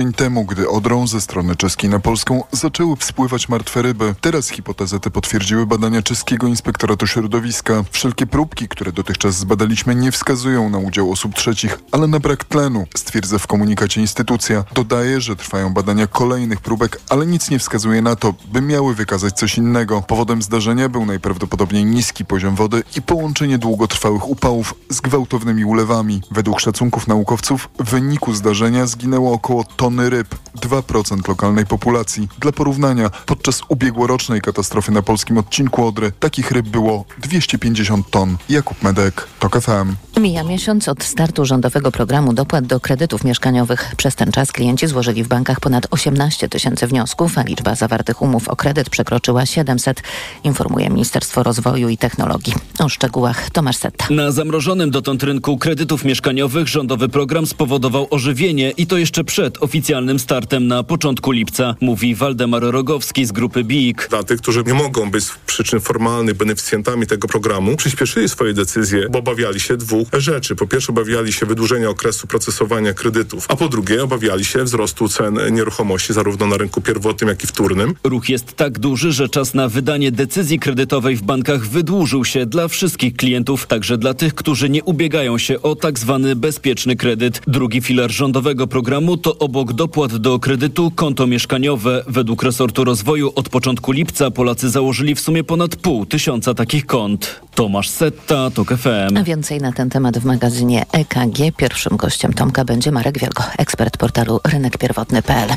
Dzień temu, gdy Odrą ze strony czeskiej na Polską zaczęły wspływać martwe ryby. Teraz hipotezę tę potwierdziły badania czeskiego inspektoratu środowiska. Wszelkie próbki, które dotychczas zbadaliśmy nie wskazują na udział osób trzecich, ale na brak tlenu, stwierdza w komunikacie instytucja. Dodaje, że trwają badania kolejnych próbek, ale nic nie wskazuje na to, by miały wykazać coś innego. Powodem zdarzenia był najprawdopodobniej niski poziom wody i połączenie długotrwałych upałów z gwałtownymi ulewami. Według szacunków naukowców w wyniku zdarzenia zginęło około tony ryb, 2% lokalnej populacji. Dla porównania, podczas ubiegłorocznej katastrofy na polskim odcinku Odry takich ryb było 250 ton. Jakub Medek, TOK FM. Mija miesiąc od startu rządowego programu dopłat do kredytów mieszkaniowych. Przez ten czas klienci złożyli w bankach ponad 18 tysięcy wniosków, a liczba zawartych umów o kredyt przekroczyła 700, informuje Ministerstwo Rozwoju i Technologii. O szczegółach Tomasz Setta. Na zamrożonym dotąd rynku kredytów mieszkaniowych rządowy program spowodował ożywienie i to jeszcze przed oficjalnym startem na początku lipca, mówi Waldemar Rogowski z grupy BIK. Dla tych, którzy nie mogą być z przyczyn formalnych beneficjentami tego programu, przyspieszyli swoje decyzje, bo obawiali się dwóch rzeczy. Po pierwsze obawiali się wydłużenia okresu procesowania kredytów, a po drugie obawiali się wzrostu cen nieruchomości zarówno na rynku pierwotnym, jak i wtórnym. Ruch jest tak duży, że czas na wydanie decyzji kredytowej w bankach wydłużył się dla wszystkich klientów, także dla tych, którzy nie ubiegają się o tak zwany bezpieczny kredyt. Drugi filar rządowego programu to obok dopłat do kredytu konto mieszkaniowe. Według resortu rozwoju od początku lipca Polacy założyli w sumie ponad pół tysiąca takich kont. Tomasz Setta, TOK FM. A więcej na ten temat w magazynie EKG. Pierwszym gościem Tomka będzie Marek Wielgo, ekspert portalu rynekpierwotny.pl.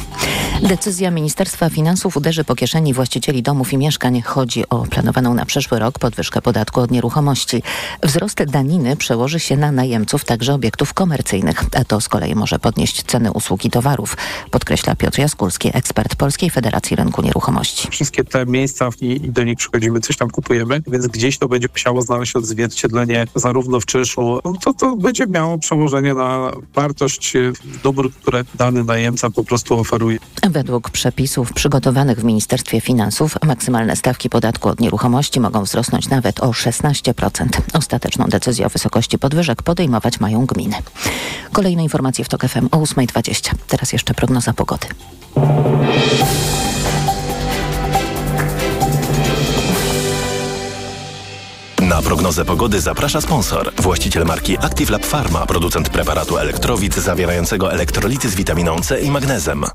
Decyzja Ministerstwa Finansów uderzy po kieszeni właścicieli domów i mieszkań. Chodzi o planowaną na przyszły rok podwyżkę podatku od nieruchomości. Wzrost daniny przełoży się na najemców także obiektów komercyjnych, a to z kolei może podnieść ceny usług i towarów, podkreśla Piotr Jaskulski, ekspert Polskiej Federacji Rynku Nieruchomości. Wszystkie te miejsca i do nich przychodzimy, coś tam kupujemy, więc gdzieś to będzie musiało znaleźć odzwierciedlenie zarówno w czynszu, to to będzie miało przełożenie na wartość dóbr, które dany najemca po prostu oferuje. Według przepisów przygotowanych w Ministerstwie Finansów maksymalne stawki podatku od nieruchomości mogą wzrosnąć nawet o 16%. Ostateczną decyzję o wysokości podwyżek podejmować mają gminy. Kolejne informacje w TOK FM o 8.20. Teraz jeszcze prognoza pogody. Na prognozę pogody zaprasza sponsor. Właściciel marki Active Lab Pharma, producent preparatu elektrowid zawierającego elektrolity z witaminą C i magnezem.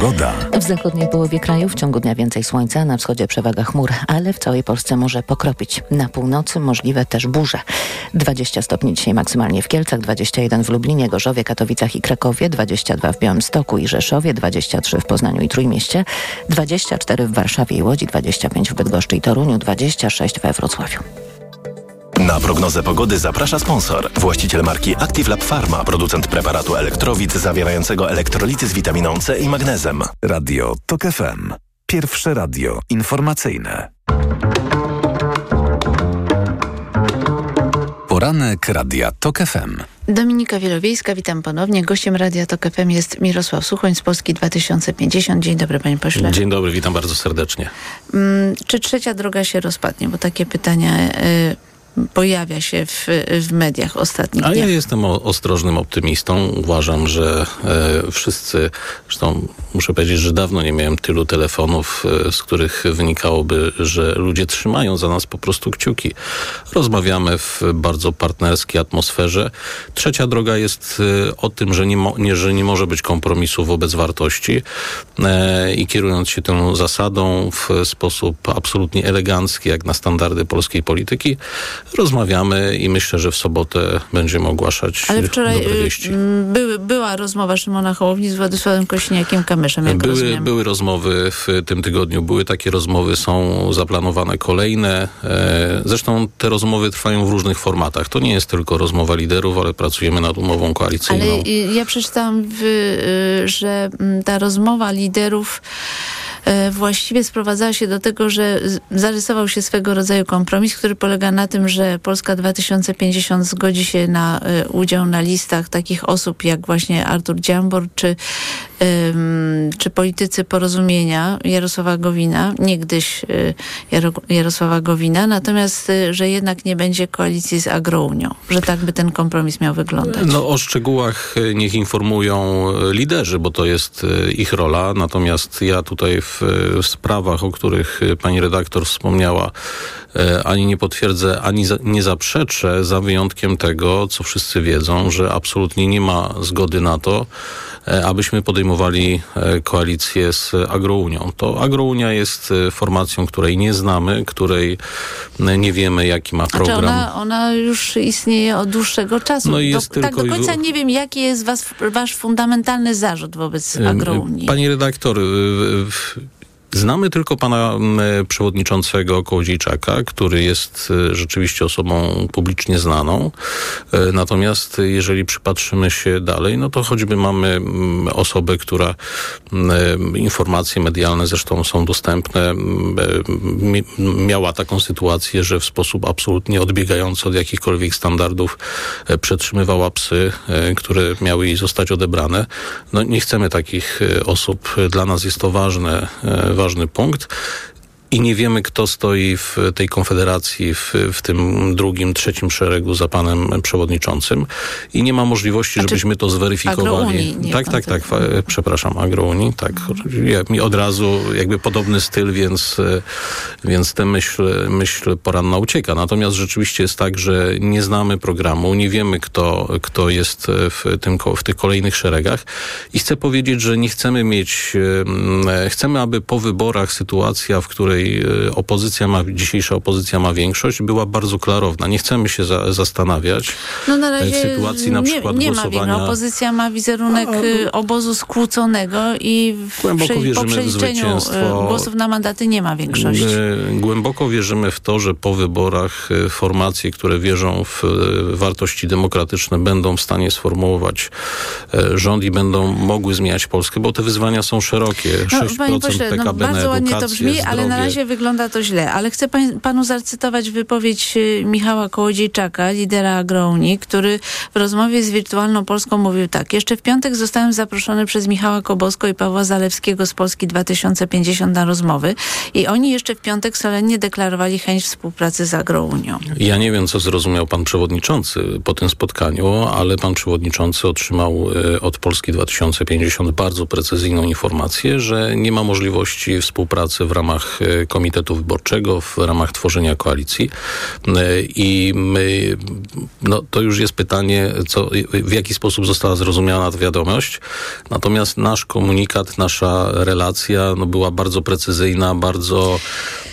Pogoda. W zachodniej połowie kraju w ciągu dnia więcej słońca, na wschodzie przewaga chmur, ale w całej Polsce może pokropić. Na północy możliwe też burze. 20 stopni dzisiaj maksymalnie w Kielcach, 21 w Lublinie, Gorzowie, Katowicach i Krakowie, 22 w Białymstoku i Rzeszowie, 23 w Poznaniu i Trójmieście, 24 w Warszawie i Łodzi, 25 w Bydgoszczy i Toruniu, 26 we Wrocławiu. Na prognozę pogody zaprasza sponsor. Właściciel marki Active Lab Pharma, producent preparatu elektrowid zawierającego elektrolity z witaminą C i magnezem. Radio TOK FM. Pierwsze radio informacyjne. Poranek Radia TOK FM. Dominika Wielowiejska, witam ponownie. Gościem Radia TOK FM jest Mirosław Suchoń z Polski 2050. Dzień dobry panie pośle. Dzień dobry, witam bardzo serdecznie. Hmm, czy trzecia droga się rozpadnie? Bo takie pytania... Y pojawia się w, w mediach ostatnich A dniach. ja jestem o, ostrożnym optymistą. Uważam, że e, wszyscy, zresztą muszę powiedzieć, że dawno nie miałem tylu telefonów, e, z których wynikałoby, że ludzie trzymają za nas po prostu kciuki. Rozmawiamy w bardzo partnerskiej atmosferze. Trzecia droga jest e, o tym, że nie, mo, nie, że nie może być kompromisu wobec wartości e, i kierując się tą zasadą w sposób absolutnie elegancki, jak na standardy polskiej polityki, rozmawiamy i myślę, że w sobotę będziemy ogłaszać Ale wczoraj. Były, była rozmowa Szymona Hołowni z Władysławem Kośniakiem-Kamyszem, jak były, rozumiem. były rozmowy w tym tygodniu, były takie rozmowy, są zaplanowane kolejne. E, Zresztą te rozmowy trwają w różnych formatach. To nie jest tylko rozmowa liderów, ale pracujemy nad umową koalicyjną. Ale y, ja przeczytałam, w, y, że mm, ta rozmowa liderów właściwie sprowadzała się do tego, że zarysował się swego rodzaju kompromis, który polega na tym, że Polska 2050 zgodzi się na e, udział na listach takich osób jak właśnie Artur Dziambor czy czy politycy porozumienia Jarosława Gowina, niegdyś y, Jaro, Jarosława Gowina, natomiast, y, że jednak nie będzie koalicji z Agrounią, że tak by ten kompromis miał wyglądać. No o szczegółach e, niech informują liderzy, bo to jest ich rola. Natomiast ja tutaj w, w sprawach, o których pani redaktor wspomniała, ani nie potwierdzę, ani za, nie zaprzeczę, za wyjątkiem tego, co wszyscy wiedzą, że absolutnie nie ma zgody na to, abyśmy podejmowali e, koalicję z Agrounią. To Agrounia jest e, formacją, której nie znamy, której e, nie wiemy, jaki ma program. ona, ona już istnieje od dłuższego czasu? No jest do, tak tylko do końca nie wiem, jaki jest was, wasz fundamentalny zarzut wobec Agrounii. Pani redaktor, znamy tylko pana m, przewodniczącego Kołodziejczaka, który jest y, rzeczywiście osobą publicznie znaną. Y, Natomiast jeżeli przypatrzymy się dalej, no to choćby mamy mm, osobę, która mm, informacje medialne zresztą są dostępne, mm, mi- miała taką sytuację, że w sposób absolutnie odbiegający od jakichkolwiek standardów e, przetrzymywała psy, e, które miały jej zostać odebrane. No nie chcemy takich e, osób. Dla nas jest to ważne, e, ważny punkt. I nie wiemy, kto stoi w tej konfederacji, w, w tym drugim, trzecim szeregu za panem przewodniczącym. I nie ma możliwości, żebyśmy to zweryfikowali. Nie tak, tak, tak. Fa- Konfederacji. Przepraszam, Agrounii, tak. Ja, mi od razu jakby podobny styl, więc, więc tę myśl, myśl poranna ucieka. Natomiast rzeczywiście jest tak, że nie znamy programu, nie wiemy, kto, kto jest w, tym, w tych kolejnych szeregach. I chcę powiedzieć, że nie chcemy mieć, chcemy, aby po wyborach sytuacja, w której e, opozycja ma, dzisiejsza opozycja ma większość, była bardzo klarowna. Nie chcemy się za, zastanawiać No na w razie sytuacji na nie, przykład nie ma głosowania... winy. Opozycja ma wizerunek y, obozu skłóconego i w Głęboko po wierzymy w przeliczeniu y, głosów na mandaty nie ma większości. Głęboko wierzymy w to, że po wyborach e, formacje, które wierzą w e, wartości demokratyczne, będą w stanie sformułować e, rząd i będą mogły zmieniać Polskę, bo te wyzwania są szerokie. 6% No, panie pośle, no, PKB bardzo na ładnie to edukację, brzmi, ale na zdrowie. Razie wygląda to źle. Ale chcę pan, panu zacytować wypowiedź y, Michała Kołodziejczaka, lidera Agrounii, który w rozmowie z Wirtualną Polską mówił tak. Jeszcze w piątek zostałem zaproszony przez Michała Kobosko i Pawła Zalewskiego z Polski 2050 na rozmowy i oni jeszcze w piątek solennie deklarowali chęć współpracy z Agrounią. Ja nie wiem, co zrozumiał pan przewodniczący po tym spotkaniu, ale pan przewodniczący otrzymał e, od Polski 2050 bardzo precyzyjną informację, że nie ma możliwości współpracy w ramach e, Komitetu Wyborczego, w ramach tworzenia koalicji. E, I my, no, to już jest pytanie, co, w jaki sposób została zrozumiana ta wiadomość. Natomiast nasz komunikat, nasza relacja no, była bardzo precyzyjna, bardzo,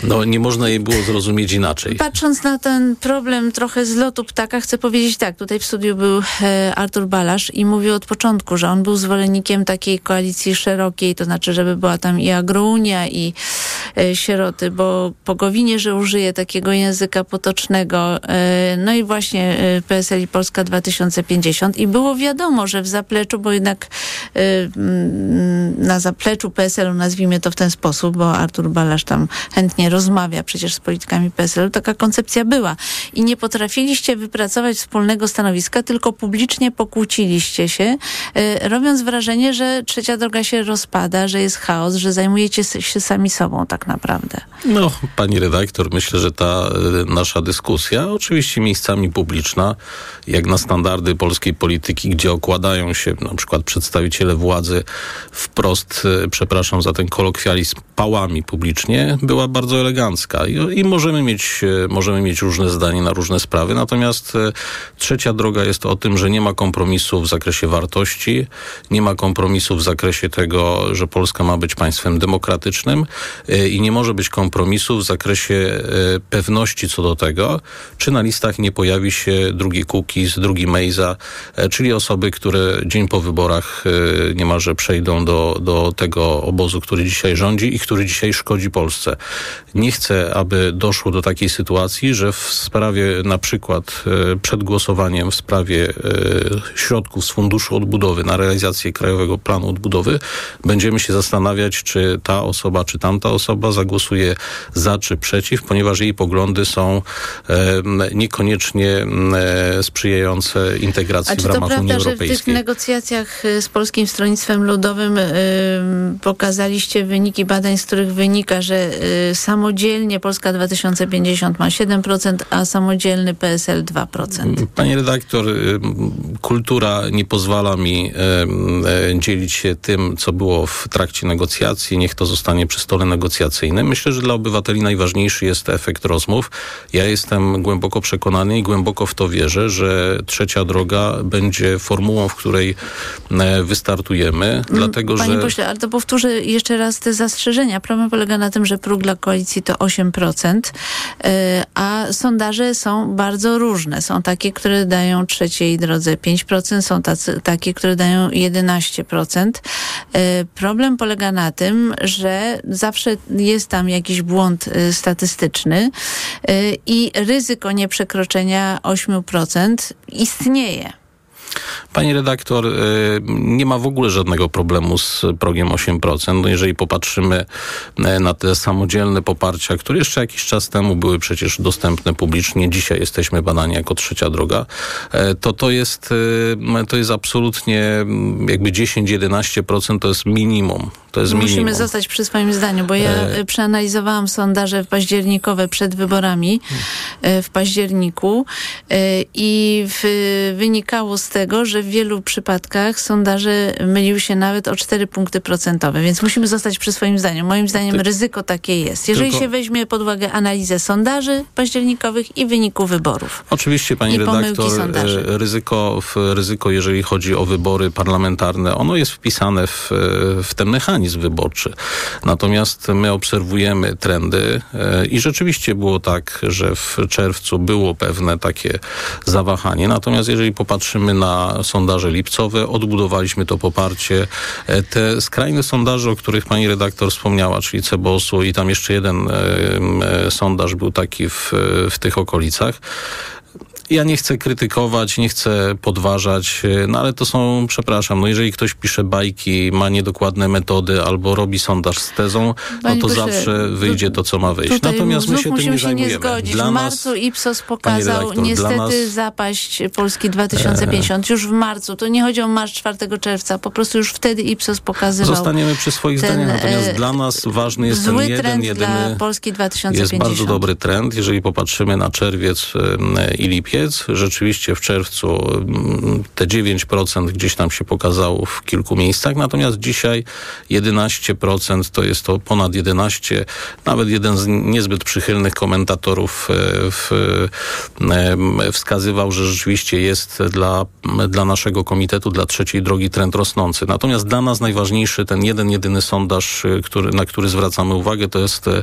no, nie można jej było zrozumieć inaczej. Patrząc na ten problem trochę z lotu ptaka, chcę powiedzieć tak, tutaj w studiu był e, Artur Balasz i mówił od początku, że on był zwolennikiem takiej koalicji szerokiej, to znaczy, żeby była tam i agrounia, i e, sieroty, bo po Gowinie, że użyje takiego języka potocznego, e, no i właśnie e, PSL i Polska 2050 i było wiadomo, że w zapleczu, bo jednak e, mm, na zapleczu PSL-u, nazwijmy to w ten sposób, bo Artur Balasz tam chętnie rozmawia przecież z politykami PSL-u, taka koncepcja była. I nie potrafiliście wypracować wspólnego stanowiska, tylko publicznie pokłóciliście się, robiąc wrażenie, że trzecia droga się rozpada, że jest chaos, że zajmujecie się sami sobą tak naprawdę. No, pani redaktor, myślę, że ta e, nasza dyskusja, oczywiście miejscami publiczna, jak na standardy polskiej polityki, gdzie okładają się na przykład przedstawiciele władzy wprost, e, przepraszam za ten kolokwializm, pałami publicznie, była bardzo elegancka. I, i możemy, mieć, e, możemy mieć różne zdanie na różne sprawy, natomiast trzecia droga jest o tym, że nie ma kompromisu w zakresie wartości, nie ma kompromisu w zakresie tego, że Polska ma być państwem demokratycznym i nie może być kompromisu w zakresie e, pewności co do tego, czy na listach nie pojawi się drugi Kukiz, drugi Mejza, e, czyli osoby, które dzień po wyborach e, niemalże przejdą do, do tego obozu, który dzisiaj rządzi i który dzisiaj szkodzi Polsce. Nie chcę, aby doszło do takiej sytuacji, że w sprawie na przykład przed głosowaniem w sprawie środków z Funduszu Odbudowy na realizację Krajowego Planu Odbudowy będziemy się zastanawiać, czy ta osoba, czy tamta osoba zagłosuje za czy przeciw, ponieważ jej poglądy są e, niekoniecznie e, sprzyjające integracji w czy to ramach Unii prawda, że w tych Europejskiej. negocjacjach y, z polskim Stronnictwem Ludowym y, pokazaliście wyniki badań, z których wynika, że y, samodzielnie Polska 2050 ma 7%, a samodzielny PSL 2%. Pani redaktor, kultura nie pozwala mi y, dzielić się tym, co było w trakcie negocjacji. Niech to zostanie przy stole negocjacyjnym. Myślę, że dla obywateli najważniejszy jest efekt rozmów. Ja jestem głęboko przekonany i głęboko w to wierzę, że trzecia droga będzie formułą, w której e, wystartujemy, dlatego Panie że... pośle, ale to powtórzę jeszcze raz te zastrzeżenia. Problem polega na tym, że próg dla koalicji to 8%, y, a sondaże są bardzo różne. Są takie, które dają trzeciej drodze 5%, są tacy, takie, które dają 11%. Y, Problem polega na tym, że zawsze jest tam jakiś błąd y, statystyczny y, i ryzyko nieprzekroczenia 8% istnieje. Pani redaktor, y, nie ma w ogóle żadnego problemu z progiem 8%. No jeżeli popatrzymy e, na te samodzielne poparcia, które jeszcze jakiś czas temu były przecież dostępne publicznie, dzisiaj jesteśmy badani jako trzecia droga, e, to to jest, y, to jest absolutnie jakby 10-11% to jest minimum. To jest Musimy minimum. zostać przy swoim zdaniu, bo ja E- przeanalizowałam sondaże październikowe przed wyborami e, w październiku i wynikało z tego, że w wielu przypadkach sondaże myliły się nawet o 4 punkty procentowe, więc musimy zostać przy swoim zdaniu. Moim zdaniem ryzyko takie jest. Jeżeli Tylko- się weźmie pod uwagę analizę sondaży październikowych i wyniku wyborów. Oczywiście, pani I redaktor, e, ryzyko, ryzyko, jeżeli chodzi o wybory parlamentarne, ono jest wpisane w, e, w ten mechanizm wyborczy. Natomiast my obserwujemy trendy e, i rzeczywiście było tak, że w czerwcu było pewne takie zawahanie. Natomiast jeżeli popatrzymy na sondaże lipcowe, odbudowaliśmy to poparcie. E, Te skrajne sondaże, o których pani redaktor wspomniała, czyli Cebosu i tam jeszcze jeden e, e, sondaż był taki w, w tych okolicach. Ja nie chcę krytykować, nie chcę podważać, e, no ale to są, przepraszam, no jeżeli ktoś pisze bajki, ma niedokładne metody albo robi sondaż z tezą, no to zawsze wyjdzie to, co ma wyjść. Natomiast my się tym nie się nie zajmujemy. zgodzić. Dla w nas, marcu Ipsos pokazał redaktor, niestety nas- zapaść Polski 2050. Już w marcu. To nie chodzi o marsz 4 czerwca. Po prostu już wtedy Ipsos pokazywał Zostaniemy przy swoich ten, zdaniach, natomiast e, dla nas ważny jest ten jeden, trend jedyny... dla Polski 2050. Jest bardzo dobry trend. Jeżeli popatrzymy na czerwiec i lipiec, rzeczywiście w czerwcu em, te 9% gdzieś tam się pokazało w kilku miejscach, natomiast dzisiaj 11% to jest to ponad 11. Nawet jeden z niezbyt przychylnych komentatorów e, w, em, wskazywał, że rzeczywiście jest dla, dla naszego komitetu, dla trzeciej drogi trend rosnący. Natomiast dla nas najważniejszy ten jeden, jedyny sondaż, e, który, na który zwracamy uwagę, to jest e,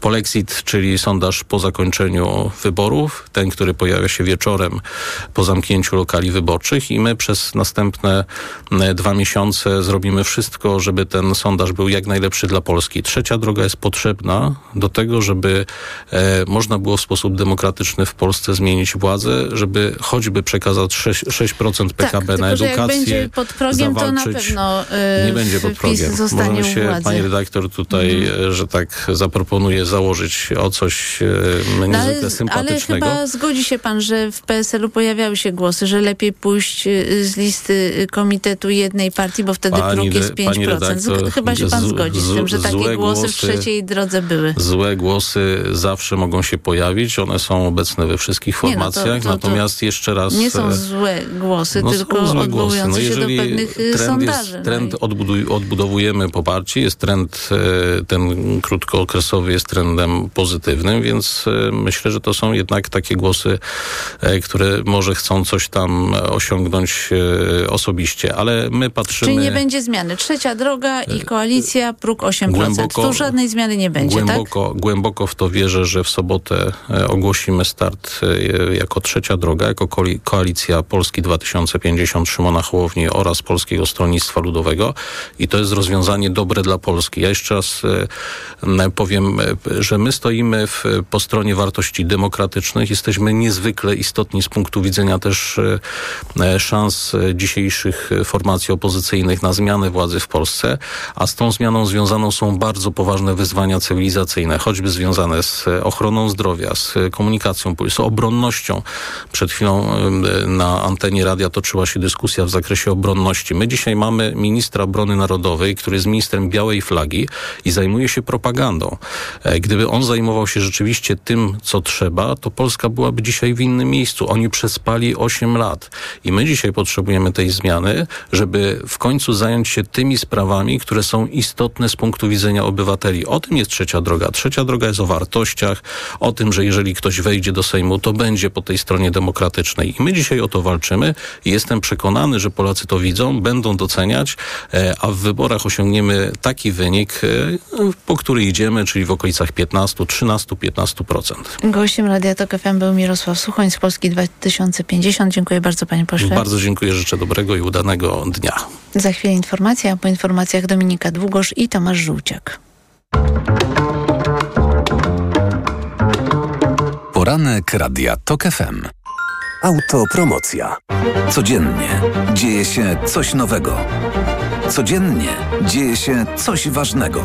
Polexit, czyli sondaż po zakończeniu wyborów, ten, który pojawia się wieczorem po zamknięciu lokali wyborczych i my przez następne e, dwa miesiące zrobimy wszystko, żeby ten sondaż był jak najlepszy dla Polski. Trzecia droga jest potrzebna do tego, żeby e, można było w sposób demokratyczny w Polsce zmienić władzę, żeby choćby przekazać 6%, 6% PKB tak, na tylko, że jak edukację. będzie pod progiem, to na zawalczyć- pewno y, nie będzie pod progiem. Możemy się, władzy. pani redaktor, tutaj, e, że tak zaproponuję założyć o coś e, No niezwykle ale, ale sympatycznego. chyba zgodzi się pan, że w PSL-u pojawiały się głosy, że lepiej pójść y, z listy y, komitetu jednej partii, bo wtedy Pani próg jest re- pani 5%. redaktor, chyba się pan z- zgodzi z tym, że z- takie głosy w głosy- trzeciej drodze były. Złe głosy zawsze mogą się pojawić, one są obecne we wszystkich no to- formacjach, to- to natomiast jeszcze raz... Nie są e, złe głosy, no tylko złe głosy. odwołujące No się do pewnych y, trend sondaży. Jest, trend no i- odbuduj, odbudowujemy poparcie, jest trend, e, ten krótkookresowy jest trendem pozytywnym, więc e, myślę, że to są jednak takie głosy, które może chcą coś tam osiągnąć e, osobiście, ale my patrzymy... Czyli nie będzie zmiany. Trzecia droga i koalicja, próg 8%. Głęboko- tu żadnej zmiany nie będzie, tak? głęboko, głęboko w to wierzę, że w sobotę e, ogłosimy start e, jako trzecia droga, jako koalicja Polski 2050 Szymona Hołowni oraz Polskiego Stronnictwa Ludowego i to jest rozwiązanie dobre dla Polski. Ja jeszcze raz e, powiem, e, że my stoimy w, po stronie wartości demokratycznych, jesteśmy niezwykle niezwykle istotni z punktu widzenia też e, szans e, dzisiejszych formacji opozycyjnych na zmianę władzy w Polsce, a z tą zmianą związaną są bardzo poważne wyzwania cywilizacyjne, choćby związane z ochroną zdrowia, z komunikacją, z obronnością. Przed chwilą na antenie radia toczyła się dyskusja w zakresie obronności. My dzisiaj mamy ministra obrony narodowej, który jest ministrem białej flagi i zajmuje się propagandą. E, gdyby on zajmował się rzeczywiście tym, co trzeba, to Polska byłaby dzisiaj w innym miejscu. Oni przespali 8 lat i my dzisiaj potrzebujemy tej zmiany, żeby w końcu zająć się tymi sprawami, które są istotne z punktu widzenia obywateli. O tym jest trzecia droga. Trzecia droga jest o wartościach, o tym, że jeżeli ktoś wejdzie do Sejmu, to będzie po tej stronie demokratycznej. I my dzisiaj o to walczymy jestem przekonany, że Polacy to widzą, będą doceniać, e, a w wyborach osiągniemy taki wynik, e, po który idziemy, czyli w okolicach 15, 13, 15%. Gościem Radia Tok FM był Mirosław Suchoń z Polski 2050. Dziękuję bardzo panie pośle. Bardzo dziękuję, życzę dobrego i udanego dnia. Za chwilę informacja, po informacjach Dominika Długosz i Tomasz Żółciak. Poranek Radia TOK FM. Autopromocja. Codziennie dzieje się coś nowego. Codziennie dzieje się coś ważnego.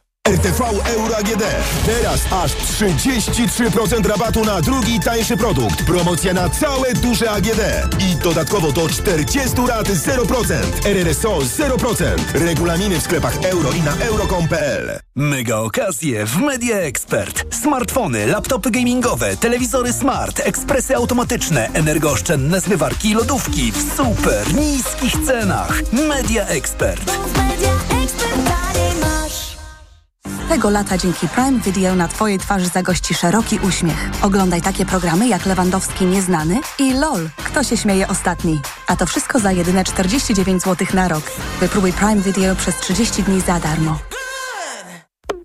RTV Euro AGD. Teraz aż 33% rabatu na drugi tańszy produkt. Promocja na całe duże AGD. I dodatkowo do 40 lat 0%. RRSO 0%. Regulaminy w sklepach euro i na euro.com.pl. Mega okazje w Media Expert. Smartfony, laptopy gamingowe, telewizory smart, ekspresy automatyczne, energooszczędne zmywarki i lodówki w super niskich cenach. Media Expert. Tego lata dzięki Prime Video na Twojej twarzy zagości szeroki uśmiech. Oglądaj takie programy jak Lewandowski Nieznany i LOL. Kto się śmieje ostatni? A to wszystko za jedyne 49 zł na rok. Wypróbuj Prime Video przez 30 dni za darmo.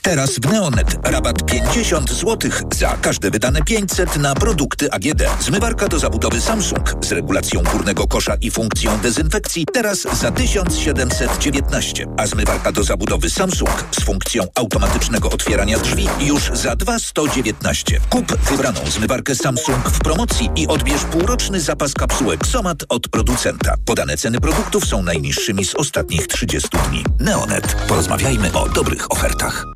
Teraz w Neonet rabat 50 zł za każde wydane 500 na produkty AGD. Zmywarka do zabudowy Samsung z regulacją górnego kosza i funkcją dezynfekcji teraz za 1719, a zmywarka do zabudowy Samsung z funkcją automatycznego otwierania drzwi już za 2119. Kup wybraną zmywarkę Samsung w promocji i odbierz półroczny zapas kapsułek Somat od producenta. Podane ceny produktów są najniższymi z ostatnich 30 dni. Neonet. Porozmawiajmy o dobrych ofertach.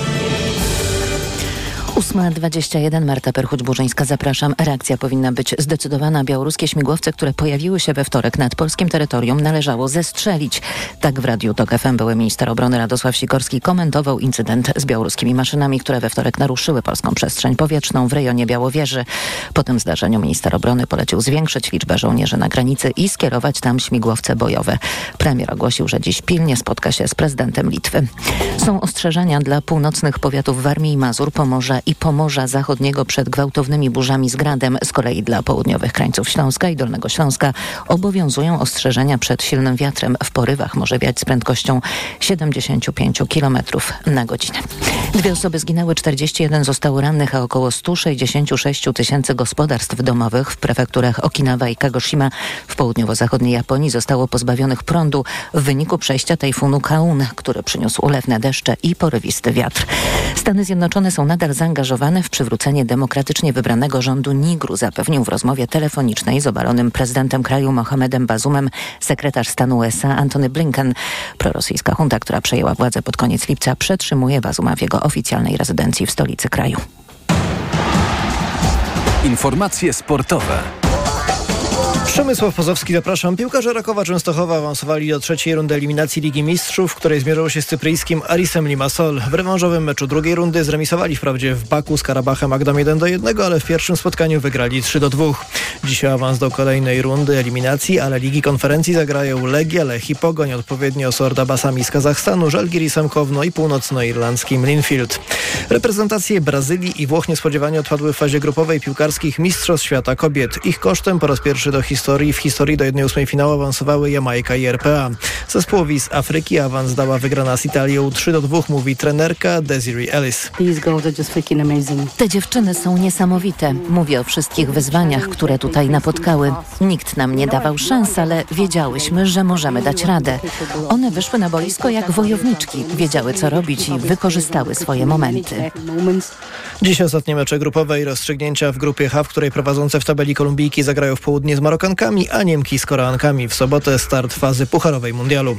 8.21 Marta Perchuć-Burzyńska, zapraszam. Reakcja powinna być zdecydowana. Białoruskie śmigłowce, które pojawiły się we wtorek nad polskim terytorium należało zestrzelić. Tak w Radiu TOK FM były minister obrony Radosław Sikorski komentował incydent z białoruskimi maszynami, które we wtorek naruszyły polską przestrzeń powietrzną w rejonie Białowieży. Po tym zdarzeniu minister obrony polecił zwiększyć liczbę żołnierzy na granicy i skierować tam śmigłowce bojowe. Premier ogłosił, że dziś pilnie spotka się z prezydentem Litwy. Są ostrzeżenia dla północnych powiatów Warmii i Mazur, Pomorza i Pomorza Zachodniego przed gwałtownymi burzami z gradem. Z kolei dla południowych krańców Śląska i Dolnego Śląska obowiązują ostrzeżenia przed silnym wiatrem. W porywach może wiać z prędkością 75 km na godzinę. Dwie osoby zginęły, 41 zostało rannych, a około 166 tysięcy gospodarstw domowych w prefekturach Okinawa i Kagoshima w południowo-zachodniej Japonii zostało pozbawionych prądu w wyniku przejścia tajfunu Kaun, który przyniósł ulewne deszcze i porywisty wiatr. Stany Zjednoczone są nadal zaangażowane w przywrócenie demokratycznie wybranego rządu Nigru, zapewnił w rozmowie telefonicznej z obalonym prezydentem kraju Mohamedem Bazumem sekretarz stanu USA Antony Blinken. Prorosyjska junta, która przejęła władzę pod koniec lipca, przetrzymuje Bazuma w jego oficjalnej rezydencji w stolicy kraju. Informacje sportowe. Przemysław Pozowski, zapraszam. Piłkarze Rakowa Częstochowa awansowali do trzeciej rundy eliminacji Ligi Mistrzów, w której zmierzą się z cypryjskim Arisem Limassol. W rewanżowym meczu drugiej rundy zremisowali wprawdzie w Baku z Karabachem Agdam 1 do 1, ale w pierwszym spotkaniu wygrali 3 do 2. Dzisiaj awans do kolejnej rundy eliminacji, ale Ligi Konferencji zagrają Legia, Lech i Pogoń, odpowiednio z Ordabasami z Kazachstanu, Żalgiris Semkowno i północnoirlandzkim Linfield. Reprezentacje Brazylii i Włoch niespodziewanie odpadły w fazie grupowej piłkarskich Mistrzostw Świata Kobiet. Ich kosztem po raz pierwszy do historii w historii do 1-8 finału awansowały Jamajka i RPA. Zespołowi z Afryki awans dała wygrana z Italią 3 do 2, mówi trenerka Desiree Ellis. Te dziewczyny są niesamowite. Mówię o wszystkich wyzwaniach, które tutaj napotkały. Nikt nam nie dawał szans, ale wiedziałyśmy, że możemy dać radę. One wyszły na boisko jak wojowniczki. Wiedziały, co robić i wykorzystały swoje momenty. Dziś ostatnie mecze grupowe i rozstrzygnięcia w grupie H, w której prowadzące w tabeli Kolumbijki zagrają w południe z Marokankami, a Niemki z Koreankami. W sobotę start fazy pucharowej mundialu.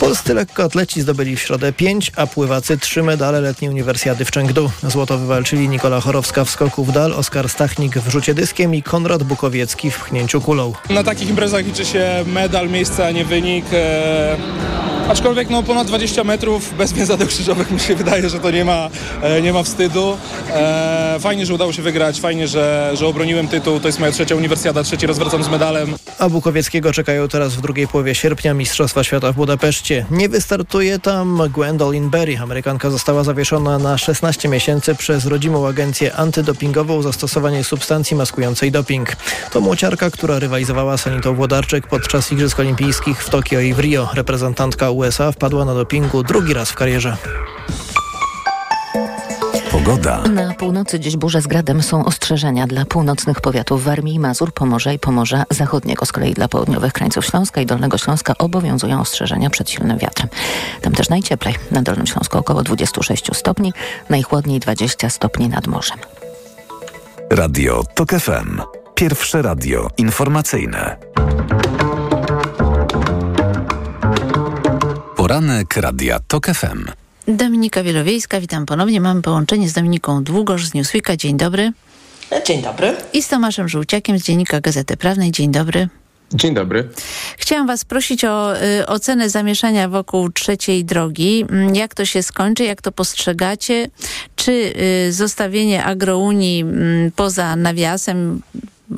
Polscy lekkoatleci zdobyli w środę 5, a pływacy 3 medale letniej uniwersjady w Chengdu. Złoto wywalczyli Nikola Chorowska w skoku w dal, Oskar Stachnik w rzucie dyskiem i Konrad Bukowiecki w pchnięciu kulą. Na takich imprezach liczy się medal, miejsce, a nie wynik. E, aczkolwiek no, ponad 20 metrów bez więzadeł krzyżowych mi się wydaje, że to nie ma, e, nie ma wstydu. E, fajnie, że udało się wygrać, fajnie, że, że obroniłem tytuł. To jest moja trzecia uniwersjada, trzeci raz wracam z medalem. A Bukowieckiego czekają teraz w drugiej połowie sierpnia Mistrzostwa Świata w Budapeszcie. Nie wystartuje tam Gwendolyn Berry. Amerykanka została zawieszona na 16 miesięcy przez rodzimą agencję antydopingową za stosowanie substancji maskującej doping. To młociarka, która rywalizowała z Anitą Włodarczyk podczas Igrzysk Olimpijskich w Tokio i w Rio. Reprezentantka USA wpadła na dopingu drugi raz w karierze. Pogoda. Na północy dziś burze z gradem są ostrzeżenia dla północnych powiatów Warmii, Mazur, Pomorza i Pomorza Zachodniego. Z kolei dla południowych krańców Śląska i Dolnego Śląska obowiązują ostrzeżenia przed silnym wiatrem. Tam też najcieplej. Na Dolnym Śląsku około 26 stopni, najchłodniej 20 stopni nad morzem. Radio TOK FM. Pierwsze radio informacyjne. Poranek Radia TOK FM. Dominika Wielowiejska, witam ponownie. Mamy połączenie z Dominiką Długosz z Newsweeka. Dzień dobry. Dzień dobry. I z Tomaszem Żółciakiem z Dziennika Gazety Prawnej. Dzień dobry. Dzień dobry. Chciałam Was prosić o y, ocenę zamieszania wokół trzeciej drogi. Mm, Jak to się skończy, jak to postrzegacie? Czy y, zostawienie agrounii mm, poza nawiasem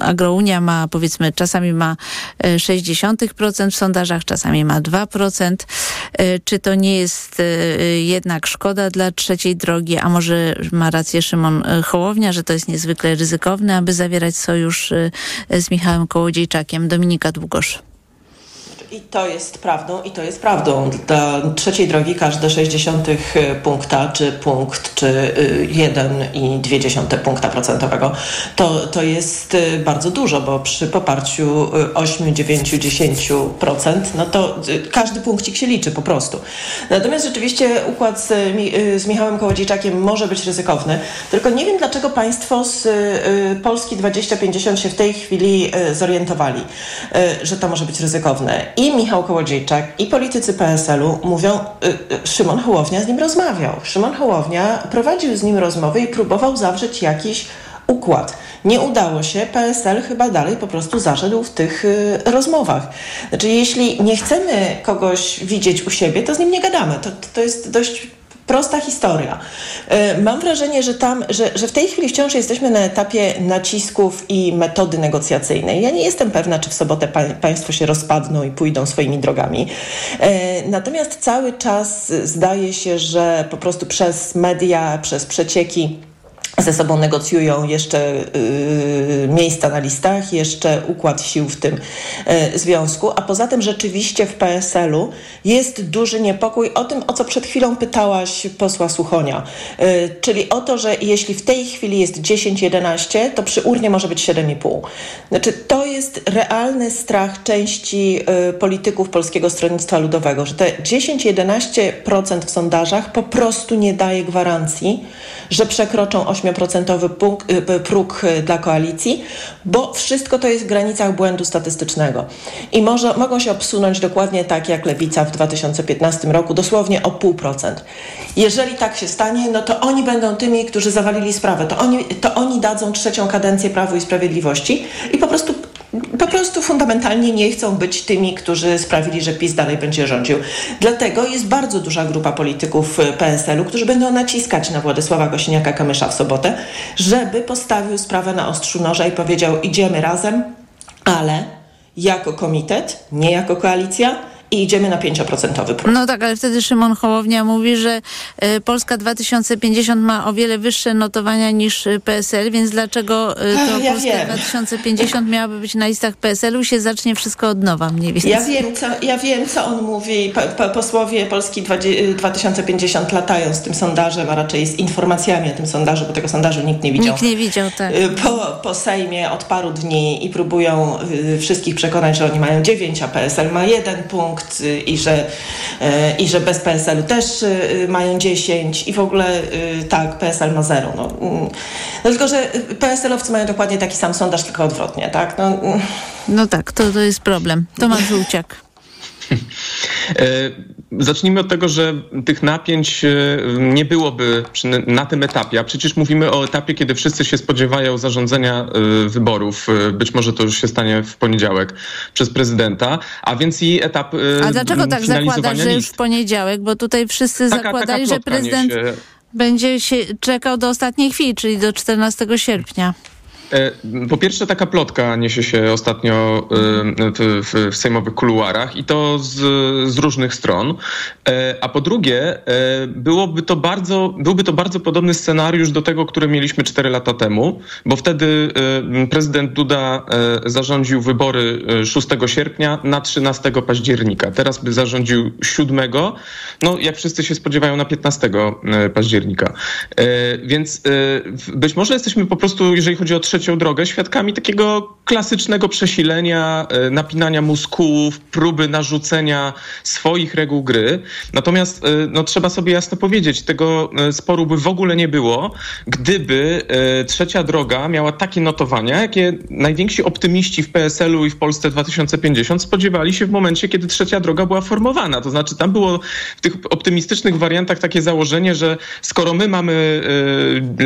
Agrounia ma, powiedzmy, czasami ma e, 0,6% w sondażach, czasami ma 2%. E, Czy to nie jest e, jednak szkoda dla trzeciej drogi, a może ma rację Szymon e, Hołownia, że to jest niezwykle ryzykowne, aby zawierać sojusz e, z Michałem Kołodziejczakiem. Dominika Długosz. I to jest prawdą, i to jest prawdą. Dla trzeciej drogi każde 60 punkta, czy punkt, czy y, 1,2 punkta procentowego, to, to jest y, bardzo dużo, bo przy poparciu y, 8, 9, 10%, no to y, każdy punkcik się liczy po prostu. Natomiast rzeczywiście układ z, y, z Michałem Kołodziejczakiem może być ryzykowny, tylko nie wiem dlaczego Państwo z y, Polski 2050 się w tej chwili y, zorientowali, y, że to może być ryzykowne. I Michał Kołodziejczak, i politycy PSL-u mówią, y, y, Szymon Hołownia z nim rozmawiał. Szymon Hołownia prowadził z nim rozmowy i próbował zawrzeć jakiś układ. Nie udało się, PSL chyba dalej po prostu zaszedł w tych y, rozmowach. Znaczy, jeśli nie chcemy kogoś widzieć u siebie, to z nim nie gadamy. To, to jest dość prosta historia. Y, Mam wrażenie, że tam, że, że w tej chwili wciąż jesteśmy na etapie nacisków i metody negocjacyjnej. Ja nie jestem pewna, czy w sobotę pa, państwo się rozpadną i pójdą swoimi drogami. Y, Natomiast cały czas zdaje się, że po prostu przez media, przez przecieki ze sobą negocjują jeszcze y, miejsca na listach, jeszcze układ sił w tym y, związku, a poza tym rzeczywiście w PSL-u jest duży niepokój o tym, o co przed chwilą pytałaś posła Suchonia, y, czyli o to, że jeśli w tej chwili jest 10-11, to przy urnie może być 7,5. Znaczy to jest realny strach części polityków Polskiego Stronnictwa Ludowego, że te 10-11% w sondażach po prostu nie daje gwarancji, że przekroczą 8% punkt, y, próg y, dla koalicji, bo wszystko to jest w granicach błędu statystycznego. I może, mogą się obsunąć dokładnie tak jak Lewica w 2015 roku, dosłownie o 0,5%. Jeżeli tak się stanie, no to oni będą tymi, którzy zawalili sprawę. To oni, to oni dadzą trzecią kadencję Prawu i Sprawiedliwości i po prostu po prostu fundamentalnie nie chcą być tymi, którzy sprawili, że PiS dalej będzie rządził. Dlatego jest bardzo duża grupa polityków e, PSL-u, którzy będą naciskać na Władysława Kosiniaka-Kamysza w sobotę, żeby postawił sprawę na ostrzu noża i powiedział idziemy razem, ale jako komitet, nie jako koalicja, i idziemy na 5% próg. No tak, ale wtedy Szymon Hołownia mówi, że e, Polska 2050 ma o wiele wyższe notowania niż e, PSL, więc dlaczego e, to ja Polska wiem. 2050 miałaby być na listach PSL-u się zacznie wszystko od nowa mniej więcej. Ja wiem, co, ja wiem, co on mówi. Po, po, posłowie Polski 20, 2050 latają z tym sondażem, a raczej z informacjami o tym sondażu, bo tego sondażu nikt nie widział. Nikt nie widział, tak. Po, po Sejmie od paru dni i próbują wszystkich przekonać, że oni mają 9, a PSL ma jeden punkt i że, y, i że bez PSL-u też y, mają 10 i w ogóle y, tak, PSL ma 0. No, mm. no tylko, że PSL-owcy mają dokładnie taki sam sondaż, tylko odwrotnie, tak? No, mm. No tak, to, to jest problem. Tomasz Żółciak. Zacznijmy od tego, że tych napięć e, nie byłoby na tym etapie, a przecież mówimy o etapie, kiedy wszyscy się spodziewają zarządzenia e, wyborów. E, Być może to już się stanie w poniedziałek przez prezydenta, a więc i etap A dlaczego tak zakładasz, że już w poniedziałek? Bo tutaj wszyscy Taka- zakładali, taka że prezydent niesie- będzie się czekał do ostatniej chwili, czyli do 14 sierpnia. E, Po pierwsze, taka plotka niesie się ostatnio e, w, w, w sejmowych kuluarach i to z, z różnych stron. E, A po drugie, byłoby to bardzo, byłby to bardzo podobny scenariusz do tego, który mieliśmy 4 lata temu, bo wtedy prezydent Duda zarządził wybory e, 6 sierpnia na 13 października. Teraz by zarządził 7, no jak wszyscy się spodziewają na 15 października. Więc być może jesteśmy po prostu, jeżeli chodzi o trzecią drogę, świadkami takiego klasycznego przesilenia, e, napinania muskułów, próby narzucenia swoich reguł gry. Natomiast e, no, trzeba sobie jasno powiedzieć, tego e, sporu by w ogóle nie było, gdyby trzecia droga miała takie notowania, jakie najwięksi optymiści w PSL-u i w Polsce 2050 spodziewali się w momencie, kiedy trzecia droga była formowana. To znaczy tam było w tych optymistycznych wariantach takie założenie, że skoro my mamy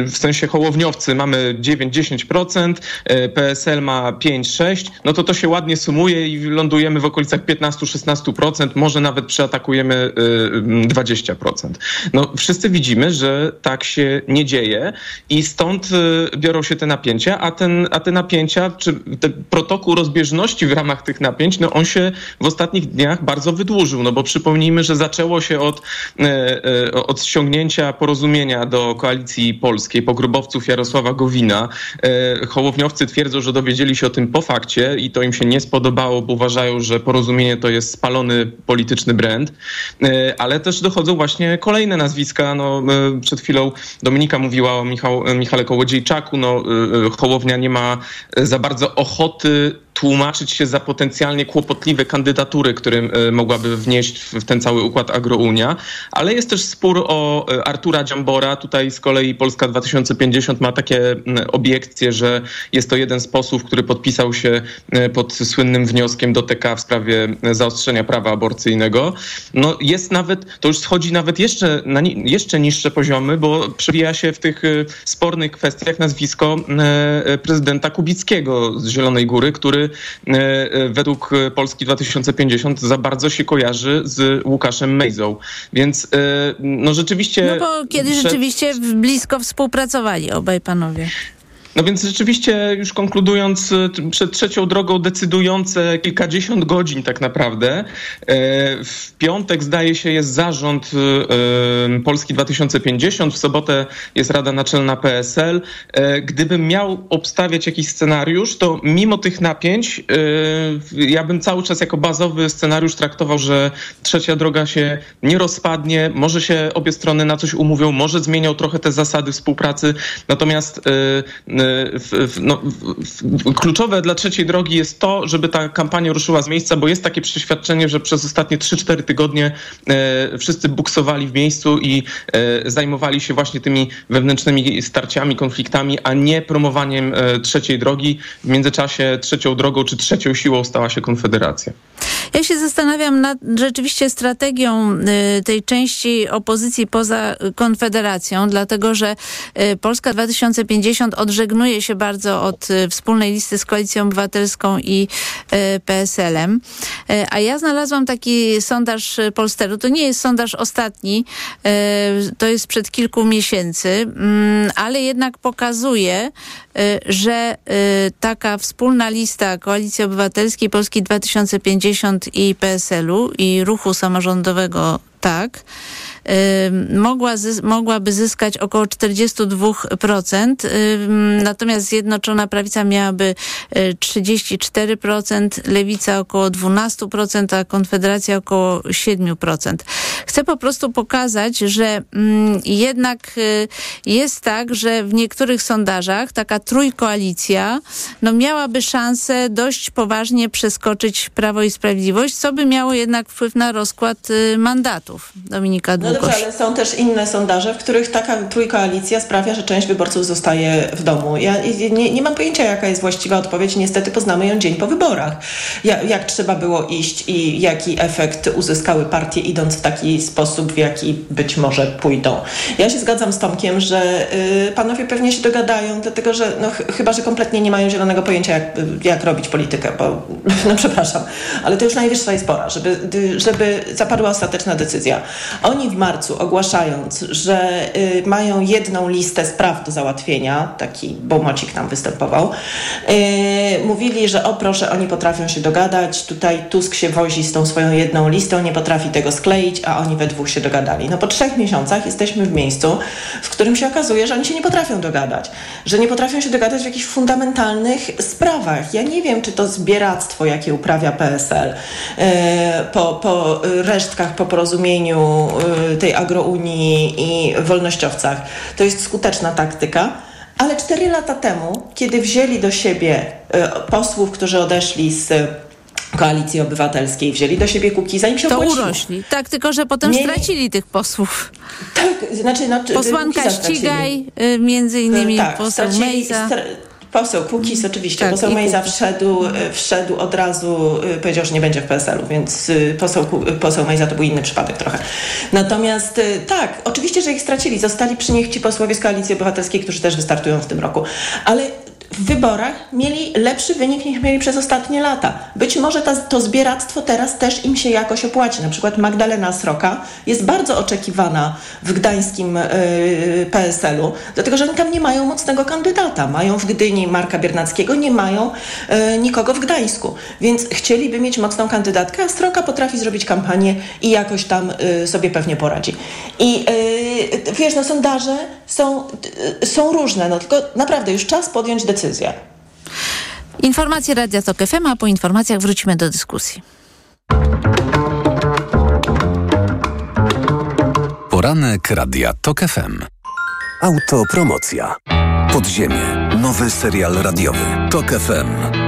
w sensie hołowniowcy mamy 9-10%, e, PSL ma 5-6%, no to to się ładnie sumuje i lądujemy w okolicach 15-16%, może nawet przeatakujemy e, 20%. No wszyscy widzimy, że tak się nie dzieje i stąd e, biorą się te napięcia, a, ten, a te napięcia, czy ten protokół rozbieżności w ramach tych napięć, no on się w ostatnich dniach bardzo wydłużył, no bo przypomnijmy, że zaczęło się od, e, e, od ściągnięcia porozumienia do koalicji polskiej pogrubowców Jarosława Gowina. E, Hołowniowcy twierdzą, że dowiedzieli się o tym po fakcie i to im się nie spodobało, bo uważają, że porozumienie to jest spalony polityczny brand, E, ale też dochodzą właśnie kolejne nazwiska. No, e, przed chwilą Dominika mówiła o Michał, Michale Kołodziejczaku. No, e, e, Hołownia nie ma e, za bardzo ochoty tłumaczyć się za potencjalnie kłopotliwe kandydatury, którym e, mogłaby wnieść w ten cały układ Agrounia, ale jest też spór o e, Artura Dziambora. Tutaj z kolei Polska 2050 ma takie obiekcje, że jest to jeden z posłów, który podpisał się e, pod słynnym wnioskiem do TK w sprawie e, zaostrzenia prawa aborcyjnego. No jest nawet, to już schodzi nawet jeszcze na jeszcze niższe poziomy, bo przewija się w tych e, spornych kwestiach nazwisko prezydenta Kubickiego z Zielonej Góry, który według Polski 2050 za bardzo się kojarzy z Łukaszem Mejzą. Więc no rzeczywiście... No bo kiedyś przed- rzeczywiście blisko współpracowali obaj panowie. No więc rzeczywiście, już konkludując, t- przed trzecią drogą decydujące kilkadziesiąt godzin tak naprawdę. E, W piątek zdaje się jest zarząd y, Polski 2050, w sobotę jest Rada Naczelna PSL. E, Gdybym miał obstawiać jakiś scenariusz, to mimo tych napięć, ja bym cały czas jako bazowy scenariusz traktował, że trzecia droga się nie rozpadnie, może się obie strony na coś umówią, może zmienią trochę te zasady współpracy, natomiast w, w, no, w, kluczowe dla trzeciej drogi jest to, żeby ta kampania ruszyła z miejsca, bo jest takie przeświadczenie, że przez ostatnie 3-4 tygodnie e, wszyscy buksowali w miejscu i e, zajmowali się właśnie tymi wewnętrznymi starciami, konfliktami, a nie promowaniem e, trzeciej drogi. W międzyczasie trzecią drogą czy trzecią siłą stała się Konfederacja. Ja się zastanawiam nad rzeczywiście strategią y, tej części opozycji poza Konfederacją, dlatego że y, Polska 2050 odżegnuje się bardzo od y, wspólnej listy z Koalicją Obywatelską i PSL-em. A ja znalazłam taki sondaż Polsteru. To nie jest sondaż ostatni, to jest przed kilku miesięcy, mm, ale jednak pokazuje, że taka wspólna lista Koalicji Obywatelskiej, Polski 2050 i PSL-u i ruchu samorządowego tak, mogła zys mogłaby zyskać około 42%, natomiast Zjednoczona Prawica miałaby 34%, Lewica około 12%, a Konfederacja około 7%. Chcę po prostu pokazać, że jednak y, jest tak, że w niektórych sondażach taka trójkoalicja no, miałaby szansę dość poważnie przeskoczyć Prawo i Sprawiedliwość, co by miało jednak wpływ na rozkład y, mandatów. Dominika Długosz. Dobrze, ale są też inne sondaże, w których taka trójkoalicja sprawia, że część wyborców zostaje w domu. Ja nie, nie mam pojęcia, jaka jest właściwa odpowiedź. Niestety poznamy ją dzień po wyborach. Jak, jak trzeba było iść i jaki efekt uzyskały partie idąc w taki sposób, w jaki być może pójdą. Ja się zgadzam z Tomkiem, że y, panowie pewnie się dogadają, dlatego że no, ch chyba, że kompletnie nie mają zielonego pojęcia, jak, jak robić politykę, bo no przepraszam, ale to już najwyższa jest pora, żeby, żeby zapadła ostateczna decyzja. Oni w marcu ogłaszając, że y, mają jedną listę spraw do załatwienia, taki Bomocik tam występował, y, mówili, że o proszę, oni potrafią się dogadać, tutaj Tusk się wozi z tą swoją jedną listą, nie potrafi tego skleić, a oni we dwóch się dogadali. No po trzech miesiącach jesteśmy w miejscu, w którym się okazuje, że oni się nie potrafią dogadać, że nie potrafią się dogadać w jakichś fundamentalnych sprawach. Ja nie wiem, czy to zbieractwo, jakie uprawia PSL y, po, po resztkach, po porozumieniu tej agrounii i wolnościowcach, to jest skuteczna taktyka. Ale cztery lata temu, kiedy wzięli do siebie posłów, którzy odeszli z Koalicji Obywatelskiej, wzięli do siebie kuki, zanim się To opłaciło. urośli. Tak, tylko że potem Nie- stracili tych posłów. Tak, znaczy... No, Posłanka Kukiza. Ścigaj, y, między innymi tak, poseł stracili- Mejza. stra- Poseł Kukis oczywiście. Tak, poseł Mejza Kukiz. wszedł, y, wszedł od razu, y, powiedział, że nie będzie w PSL-u, więc y, poseł, poseł Mejza to był inny przypadek trochę. Natomiast tak, oczywiście, że ich stracili. Zostali przy nich ci posłowie z Koalicji Obywatelskiej, którzy też wystartują w tym roku. Ale w wyborach mieli lepszy wynik niż mieli przez ostatnie lata. Być może ta, to zbieractwo teraz też im się jakoś opłaci. Na przykład Magdalena Sroka jest bardzo oczekiwana w gdańskim y, PSL-u, dlatego że oni tam nie mają mocnego kandydata. Mają w Gdyni Marka Biernackiego, nie mają y, nikogo w Gdańsku. Więc chcieliby mieć mocną kandydatkę, a Sroka potrafi zrobić kampanię i jakoś tam y, sobie pewnie poradzi. I wiesz, no sondaże są, są różne, no tylko naprawdę już czas podjąć decyzję. Informacje Radia Tok FM, a po informacjach wrócimy do dyskusji. Poranek Radia TOK FM. Autopromocja. Podziemie. Nowy serial radiowy. TOK FM.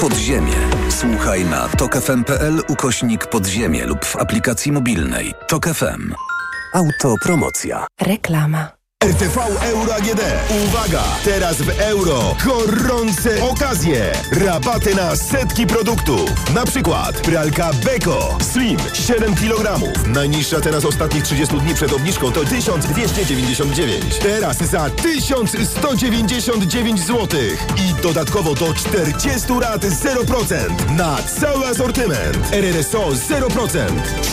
Podziemie. Słuchaj na tokefm.pl ukośnik podziemie lub w aplikacji mobilnej. TOK FM. Autopromocja. Reklama. RTV Euro AGD. Uwaga! Teraz w euro gorące okazje. Rabaty na setki produktów. Na przykład pralka Beko Slim 7 kg. Najniższa teraz ostatnich 30 dni przed obniżką to 1299. Teraz za 1199 zł. I dodatkowo do 40 rat 0% na cały asortyment. RRSO 0%.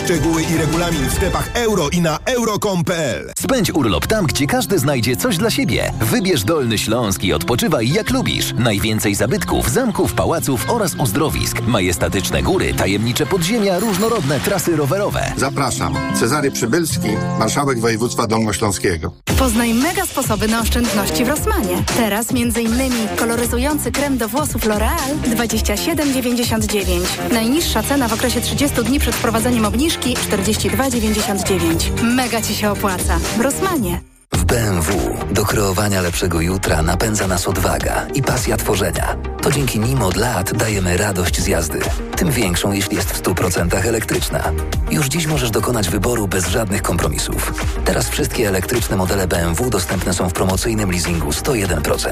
Szczegóły i regulamin w sklepach euro i na euro.com.pl. Spędź urlop tam, gdzie każdy każdy znajdzie coś dla siebie. Wybierz Dolny Śląsk i odpoczywaj jak lubisz. Najwięcej zabytków, zamków, pałaców oraz uzdrowisk. Majestatyczne góry, tajemnicze podziemia, różnorodne trasy rowerowe. Zapraszam. Cezary Przybylski, marszałek województwa dolnośląskiego. Poznaj mega sposoby na oszczędności w Rossmanie. Teraz m.in. koloryzujący krem do włosów L'Oreal 27,99. Najniższa cena w okresie 30 dni przed wprowadzeniem obniżki 42,99. Mega Ci się opłaca. W Rossmanie. W BMW do kreowania lepszego jutra napędza nas odwaga i pasja tworzenia. To dzięki nim od lat dajemy radość z jazdy. Tym większą, jeśli jest w 100% elektryczna. Już dziś możesz dokonać wyboru bez żadnych kompromisów. Teraz wszystkie elektryczne modele BMW dostępne są w promocyjnym leasingu 101%.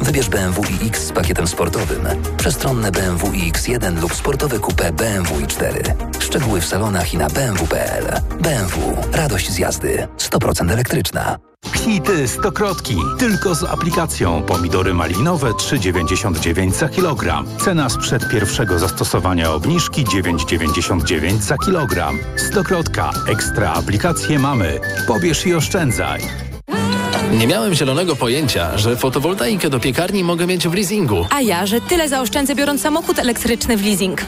Wybierz BMW iX z pakietem sportowym, przestronne BMW iX1 lub sportowe coupé BMW i4. Szczegóły w salonach i na bmw.pl. BMW. Radość z jazdy. 100% elektryczna. Hity stokrotki. Tylko z aplikacją. Pomidory malinowe 3,99 za kilogram. Cena sprzed pierwszego zastosowania obniżki 9,99 za kilogram. Stokrotka. Ekstra aplikacje mamy. Pobierz i oszczędzaj. Nie miałem zielonego pojęcia, że fotowoltaikę do piekarni mogę mieć w leasingu. A ja, że tyle zaoszczędzę biorąc samochód elektryczny w leasing.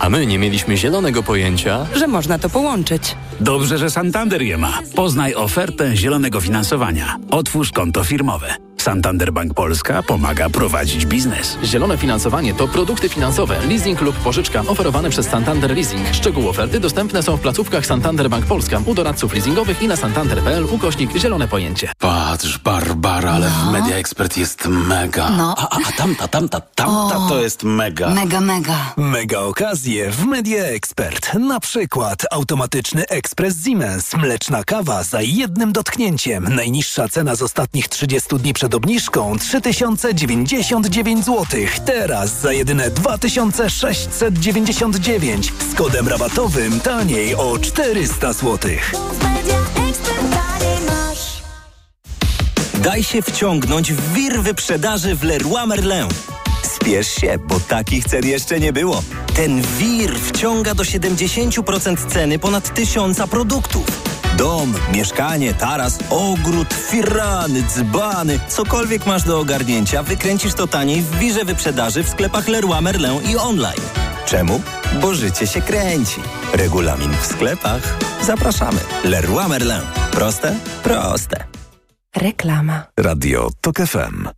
A my nie mieliśmy zielonego pojęcia, że można to połączyć. Dobrze, że Santander je ma. Poznaj ofertę zielonego finansowania. Otwórz konto firmowe. Santander Bank Polska pomaga prowadzić biznes. Zielone finansowanie to produkty finansowe, leasing lub pożyczka oferowane przez Santander Leasing. Szczegóły oferty dostępne są w placówkach Santander Bank Polska, u doradców leasingowych i na santander.pl ukośnik zielone pojęcie. Patrz, Barbara, ale No. w Media Expert jest mega. No. A, a, a tamta, tamta, tamta O. to jest mega. Mega, mega. Mega okazje w Media Expert. Na przykład automatyczny ekspres Siemens. Mleczna kawa za jednym dotknięciem. Najniższa cena z ostatnich 30 dni przed obniżką 3099 zł. Teraz za jedyne 2699. Z kodem rabatowym taniej o 400 zł. Daj się wciągnąć w wir wyprzedaży w Leroy Merlin. Spiesz się, bo takich cen jeszcze nie było. Ten wir wciąga do 70% ceny ponad tysiąca produktów. Dom, mieszkanie, taras, ogród, firany, dzbany, cokolwiek masz do ogarnięcia, wykręcisz to taniej w wirze wyprzedaży w sklepach Leroy Merlin i online. Czemu? Bo życie się kręci. Regulamin w sklepach. Zapraszamy. Leroy Merlin. Proste? Proste. Reklama. Radio TOK FM.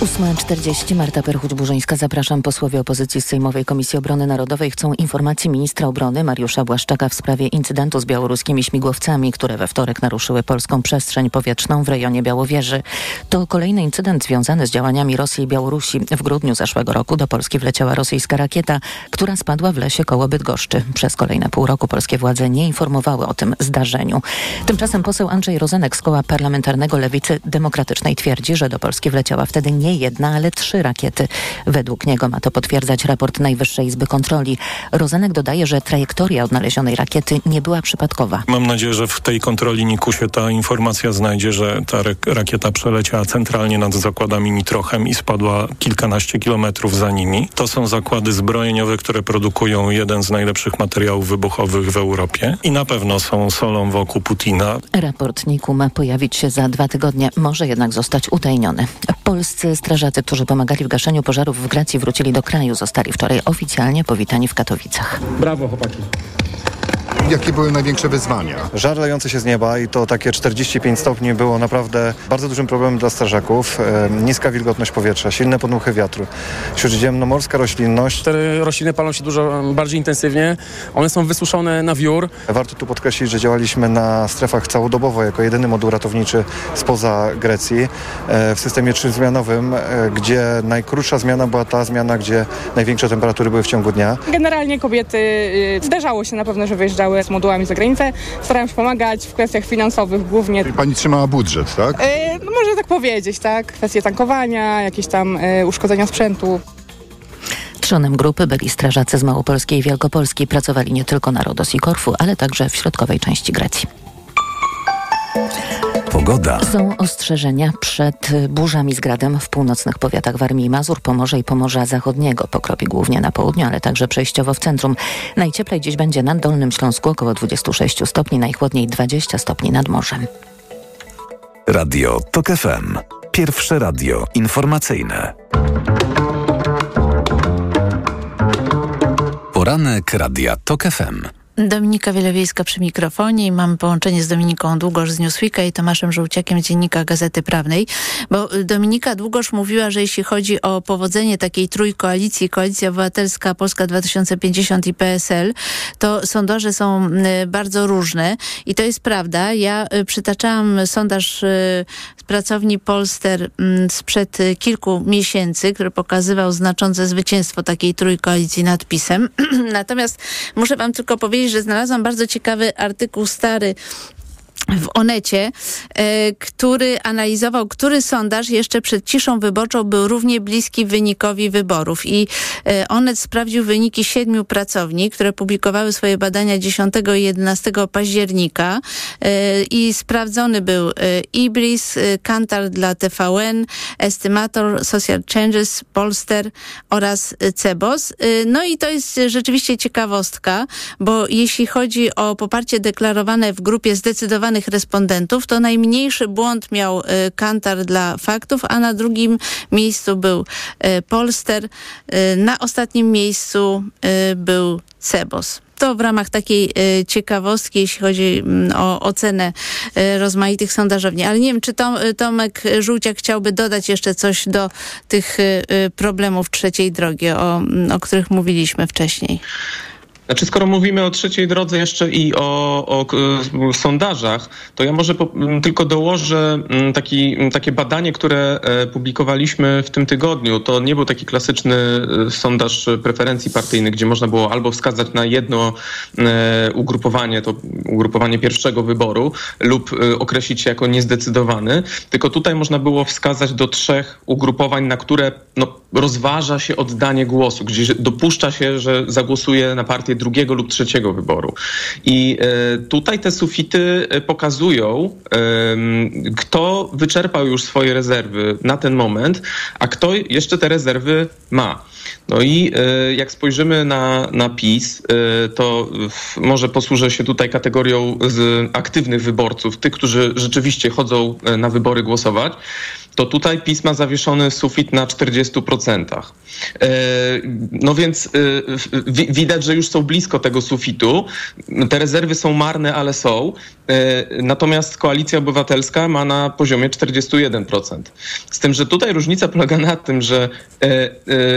8.40 Marta Perchuć-Burzyńska. Zapraszam. Posłowie opozycji z Sejmowej Komisji Obrony Narodowej chcą informacji ministra obrony Mariusza Błaszczaka w sprawie incydentu z białoruskimi śmigłowcami, które we wtorek naruszyły polską przestrzeń powietrzną w rejonie Białowieży. To kolejny incydent związany z działaniami Rosji i Białorusi. W grudniu zeszłego roku do Polski wleciała rosyjska rakieta, która spadła w lesie koło Bydgoszczy. Przez kolejne pół roku polskie władze nie informowały o tym zdarzeniu. Tymczasem poseł Andrzej Rozenek z koła parlamentarnego Lewicy Demokratycznej twierdzi, że do Polski wleciała wtedy nie jedna, ale trzy rakiety. Według niego ma to potwierdzać raport Najwyższej Izby Kontroli. Rozenek dodaje, że trajektoria odnalezionej rakiety nie była przypadkowa. Mam nadzieję, że w tej kontroli NIK-u się ta informacja znajdzie, że ta rakieta przeleciała centralnie nad zakładami Nitrochem i spadła kilkanaście kilometrów za nimi. To są zakłady zbrojeniowe, które produkują jeden z najlepszych materiałów wybuchowych w Europie i na pewno są solą wokół Putina. Raport NIK-u ma pojawić się za dwa tygodnie, może jednak zostać utajniony. Polscy strażacy, którzy pomagali w gaszeniu pożarów w Grecji, wrócili do kraju. Zostali wczoraj oficjalnie powitani w Katowicach. Brawo, chłopaki. Jakie były największe wyzwania? Żar lejący się z nieba i to takie 45 stopni było naprawdę bardzo dużym problemem dla strażaków. E, niska wilgotność powietrza, silne podmuchy wiatru, śródziemnomorska roślinność. Te rośliny palą się dużo bardziej intensywnie. One są wysuszone na wiór. Warto tu podkreślić, że działaliśmy na strefach całodobowo jako jedyny moduł ratowniczy spoza Grecji e, w systemie trzyzmianowym, e, gdzie najkrótsza zmiana była ta zmiana, gdzie największe temperatury były w ciągu dnia. Generalnie kobiety, y, zdarzało się na pewno, że wyjeżdżały z modułami za granicę. Starają się pomagać w kwestiach finansowych głównie. Pani trzymała budżet, tak? Y, no może tak powiedzieć, tak? Kwestie tankowania, jakieś tam y, uszkodzenia sprzętu. Trzonem grupy byli strażacy z Małopolskiej i Wielkopolski. Pracowali nie tylko na Rodos i Korfu, ale także w środkowej części Grecji. Pogoda. Są ostrzeżenia przed burzami z gradem w północnych powiatach Warmii i Mazur, Pomorza i Pomorza Zachodniego. Pokropi głównie na południu, ale także przejściowo w centrum. Najcieplej dziś będzie nad Dolnym Śląsku około 26 stopni, najchłodniej 20 stopni nad morzem. Radio TOK FM. Pierwsze radio informacyjne. Poranek Radia TOK FM. Dominika Wielowiejska przy mikrofonie i mam połączenie z Dominiką Długosz z Newsweeka i Tomaszem Żółciakiem z Dziennika Gazety Prawnej, bo Dominika Długosz mówiła, że jeśli chodzi o powodzenie takiej trójkoalicji, Koalicja Obywatelska, Polska 2050 i PSL, to sondaże są bardzo różne i to jest prawda. Ja y, przytaczałam sondaż y, z pracowni Polster sprzed kilku miesięcy, który pokazywał znaczące zwycięstwo takiej trójkoalicji nad PiSem. Natomiast muszę wam tylko powiedzieć, że znalazłam bardzo ciekawy artykuł stary w Onecie, e, który analizował, który sondaż jeszcze przed ciszą wyborczą był równie bliski wynikowi wyborów. I e, Onet sprawdził wyniki siedmiu pracowni, które publikowały swoje badania 10 i 11 października e, i sprawdzony był Ibris, Kantar dla TVN, Estimator, Social Changes, Polster oraz Cebos. No i to jest rzeczywiście ciekawostka, bo jeśli chodzi o poparcie deklarowane w grupie zdecydowanych respondentów, to najmniejszy błąd miał y, Kantar dla faktów, a na drugim miejscu był y, Polster. Y, na ostatnim miejscu był Cebos to w ramach takiej ciekawostki, jeśli chodzi y, o ocenę rozmaitych sondażowni. Ale nie wiem, czy Tom, Tomek Żółciak chciałby dodać jeszcze coś do tych problemów trzeciej drogi, o, o których mówiliśmy wcześniej. Znaczy, skoro mówimy o trzeciej drodze jeszcze i o, o, o sondażach, to ja może po, tylko dołożę taki, takie badanie, które e, publikowaliśmy w tym tygodniu. To nie był taki klasyczny e, sondaż preferencji partyjnych, gdzie można było albo wskazać na jedno e, ugrupowanie, to ugrupowanie pierwszego wyboru, lub określić się jako niezdecydowany, tylko tutaj można było wskazać do trzech ugrupowań, na które no, rozważa się oddanie głosu, gdzie dopuszcza się, że zagłosuje na partię drugiego lub trzeciego wyboru. I e, tutaj te sufity e, pokazują, kto wyczerpał już swoje rezerwy na ten moment, a kto jeszcze te rezerwy ma. No i e, jak spojrzymy na, na PiS, to może posłużę się tutaj kategorią aktywnych wyborców, tych, którzy rzeczywiście chodzą na wybory głosować to tutaj PiS ma zawieszony sufit na 40%. E, no więc e, widać, że już są blisko tego sufitu. Te rezerwy są marne, ale są. E, natomiast Koalicja Obywatelska ma na poziomie 41%. Z tym, że tutaj różnica polega na tym, że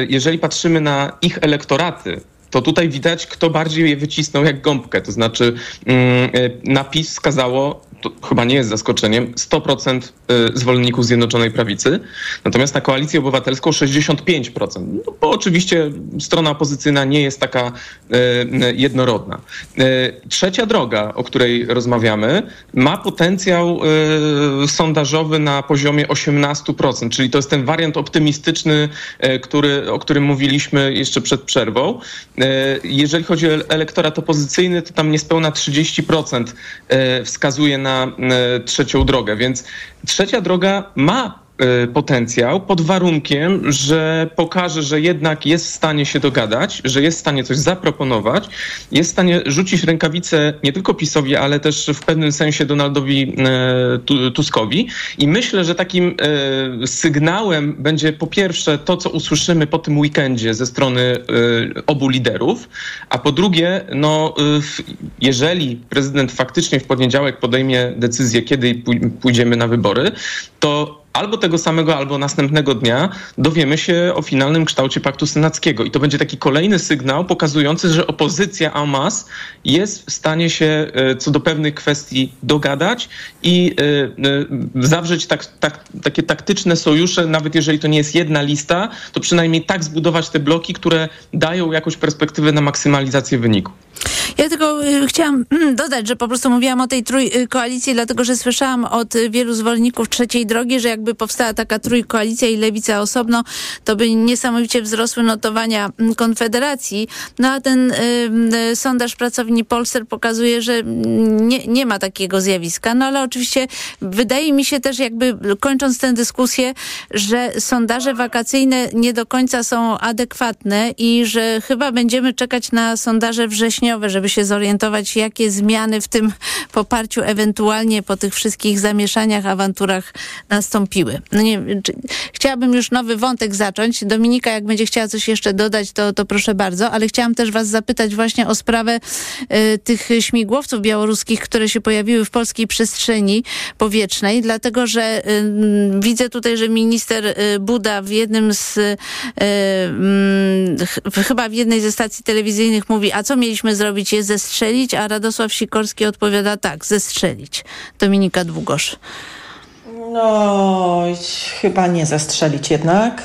jeżeli patrzymy na ich elektoraty, to tutaj widać, kto bardziej je wycisnął jak gąbkę. To znaczy mm, napis wskazało to chyba nie jest zaskoczeniem, 100% y, zwolenników Zjednoczonej Prawicy, natomiast na Koalicję Obywatelską 65%. No, bo oczywiście strona opozycyjna nie jest taka y, y, jednorodna. Trzecia droga, o której rozmawiamy, ma potencjał sondażowy na poziomie 18%, czyli to jest ten wariant optymistyczny, który, o którym mówiliśmy jeszcze przed przerwą. Jeżeli chodzi o elektorat opozycyjny, to tam niespełna 30% wskazuje na E, trzecią drogę. Więc trzecia droga ma potencjał pod warunkiem, że pokaże, że jednak jest w stanie się dogadać, że jest w stanie coś zaproponować, jest w stanie rzucić rękawicę nie tylko PiSowi, ale też w pewnym sensie Donaldowi e, Tuskowi. I myślę, że takim e, sygnałem będzie po pierwsze to, co usłyszymy po tym weekendzie ze strony obu liderów, a po drugie, no, jeżeli prezydent faktycznie w poniedziałek podejmie decyzję, kiedy pójdziemy na wybory, to albo tego samego, albo następnego dnia dowiemy się o finalnym kształcie paktu senackiego. I to będzie taki kolejny sygnał pokazujący, że opozycja masse jest w stanie się e, co do pewnych kwestii dogadać i e, e, zawrzeć tak, tak, takie taktyczne sojusze, nawet jeżeli to nie jest jedna lista, to przynajmniej tak zbudować te bloki, które dają jakąś perspektywę na maksymalizację wyniku. Ja tylko chciałam mm, dodać, że po prostu mówiłam o tej trój koalicji, dlatego że słyszałam od wielu zwolenników trzeciej drogi, że jak jakby powstała taka trójkoalicja i lewica osobno, to by niesamowicie wzrosły notowania mm, Konfederacji. No a ten y, y, sondaż pracowni Polster pokazuje, że mm, nie, nie ma takiego zjawiska. No ale oczywiście wydaje mi się też jakby kończąc tę dyskusję, że sondaże wakacyjne nie do końca są adekwatne i że chyba będziemy czekać na sondaże wrześniowe, żeby się zorientować, jakie zmiany w tym poparciu ewentualnie po tych wszystkich zamieszaniach, awanturach nastąpiły. No nie, czy, chciałabym już nowy wątek zacząć. Dominika, jak będzie chciała coś jeszcze dodać, to, to proszę bardzo, ale chciałam też was zapytać właśnie o sprawę y, tych śmigłowców białoruskich, które się pojawiły w polskiej przestrzeni powietrznej, dlatego że y, widzę tutaj, że minister y, Buda w jednym z y, y, chyba w jednej ze stacji telewizyjnych mówi, a co mieliśmy zrobić? Je zestrzelić, a Radosław Sikorski odpowiada tak, zestrzelić. Dominika Długosz. No, chyba nie zastrzelić jednak.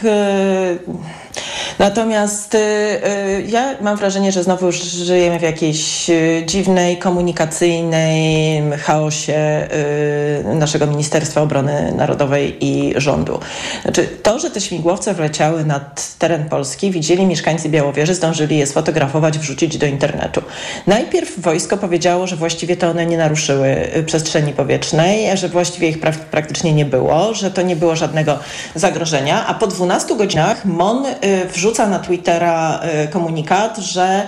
Natomiast y, y, ja mam wrażenie, że znowu żyjemy w jakiejś y, dziwnej, komunikacyjnej chaosie naszego Ministerstwa Obrony Narodowej i rządu. Znaczy, to, że te śmigłowce wleciały nad teren Polski, widzieli mieszkańcy Białowieży, zdążyli je sfotografować, wrzucić do internetu. Najpierw wojsko powiedziało, że właściwie to one nie naruszyły przestrzeni powietrznej, że właściwie ich pra praktycznie nie było, że to nie było żadnego zagrożenia, a po 12 godzinach MON wrzuca na Twittera komunikat, że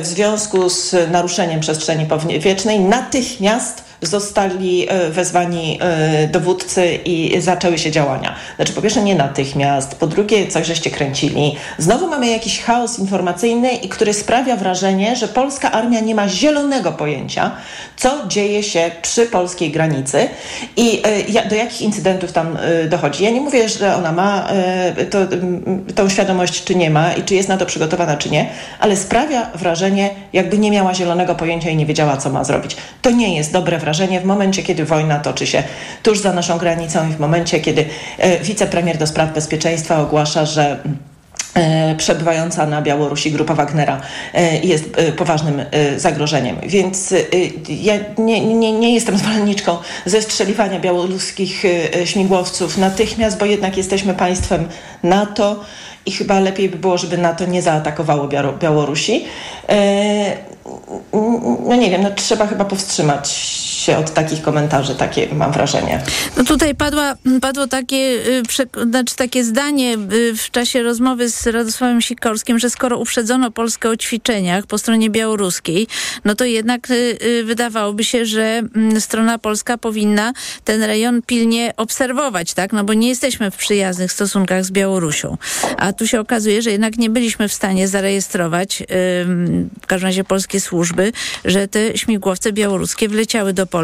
w związku z naruszeniem przestrzeni powietrznej natychmiast zostali wezwani dowódcy i zaczęły się działania. Znaczy po pierwsze nie natychmiast, po drugie coś żeście kręcili. Znowu mamy jakiś chaos informacyjny, który sprawia wrażenie, że polska armia nie ma zielonego pojęcia, co dzieje się przy polskiej granicy i do jakich incydentów tam dochodzi. Ja nie mówię, że ona ma to, tą świadomość, czy nie ma i czy jest na to przygotowana, czy nie, ale sprawia wrażenie, jakby nie miała zielonego pojęcia i nie wiedziała, co ma zrobić. To nie jest dobre wrażenie w momencie, kiedy wojna toczy się tuż za naszą granicą i w momencie, kiedy wicepremier do spraw bezpieczeństwa ogłasza, że przebywająca na Białorusi grupa Wagnera jest poważnym zagrożeniem. Więc ja nie, nie, nie jestem zwolenniczką zestrzeliwania białoruskich śmigłowców natychmiast, bo jednak jesteśmy państwem NATO i chyba lepiej by było, żeby NATO nie zaatakowało Białorusi. No nie wiem, no trzeba chyba powstrzymać się od takich komentarzy, takie mam wrażenie. No tutaj padła, padło takie, znaczy takie zdanie w czasie rozmowy z Radosławem Sikorskim, że skoro uprzedzono Polskę o ćwiczeniach po stronie białoruskiej, no to jednak wydawałoby się, że strona polska powinna ten rejon pilnie obserwować, tak? No bo nie jesteśmy w przyjaznych stosunkach z Białorusią. A tu się okazuje, że jednak nie byliśmy w stanie zarejestrować, w każdym razie polskie służby, że te śmigłowce białoruskie wleciały do Polski.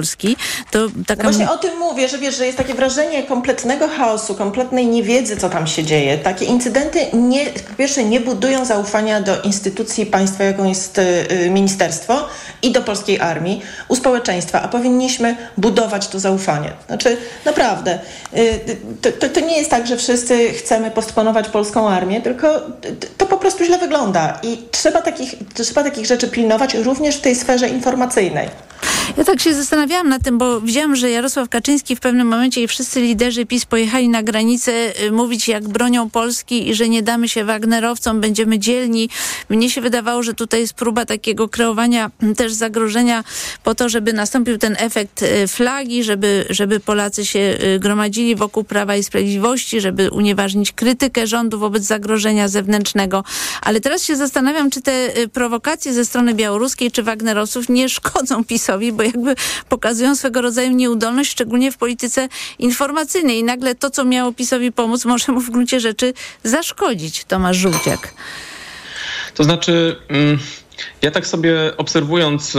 To taka... No właśnie o tym mówię, że wiesz, że jest takie wrażenie kompletnego chaosu, kompletnej niewiedzy, co tam się dzieje. Takie incydenty nie, po pierwsze nie budują zaufania do instytucji państwa, jaką jest y, ministerstwo i do polskiej armii, u społeczeństwa, a powinniśmy budować to zaufanie. Znaczy naprawdę, y, to, to, to nie jest tak, że wszyscy chcemy postponować polską armię, tylko to po prostu źle wygląda i trzeba takich, trzeba takich rzeczy pilnować również w tej sferze informacyjnej. Ja tak się zastanawiałam nad tym, bo widziałam, że Jarosław Kaczyński w pewnym momencie i wszyscy liderzy PiS pojechali na granicę y, mówić, jak bronią Polski i że nie damy się Wagnerowcom, będziemy dzielni. Mnie się wydawało, że tutaj jest próba takiego kreowania też zagrożenia po to, żeby nastąpił ten efekt y, flagi, żeby, żeby Polacy się y, gromadzili wokół Prawa i Sprawiedliwości, żeby unieważnić krytykę rządu wobec zagrożenia zewnętrznego. Ale teraz się zastanawiam, czy te prowokacje ze strony białoruskiej czy Wagnerowców nie szkodzą PiSowi, bo jakby pokazują swego rodzaju nieudolność, szczególnie w polityce informacyjnej. I nagle to, co miało PiSowi pomóc, może mu w gruncie rzeczy zaszkodzić. Tomasz Żółciak. To znaczy... Mm... Ja tak sobie obserwując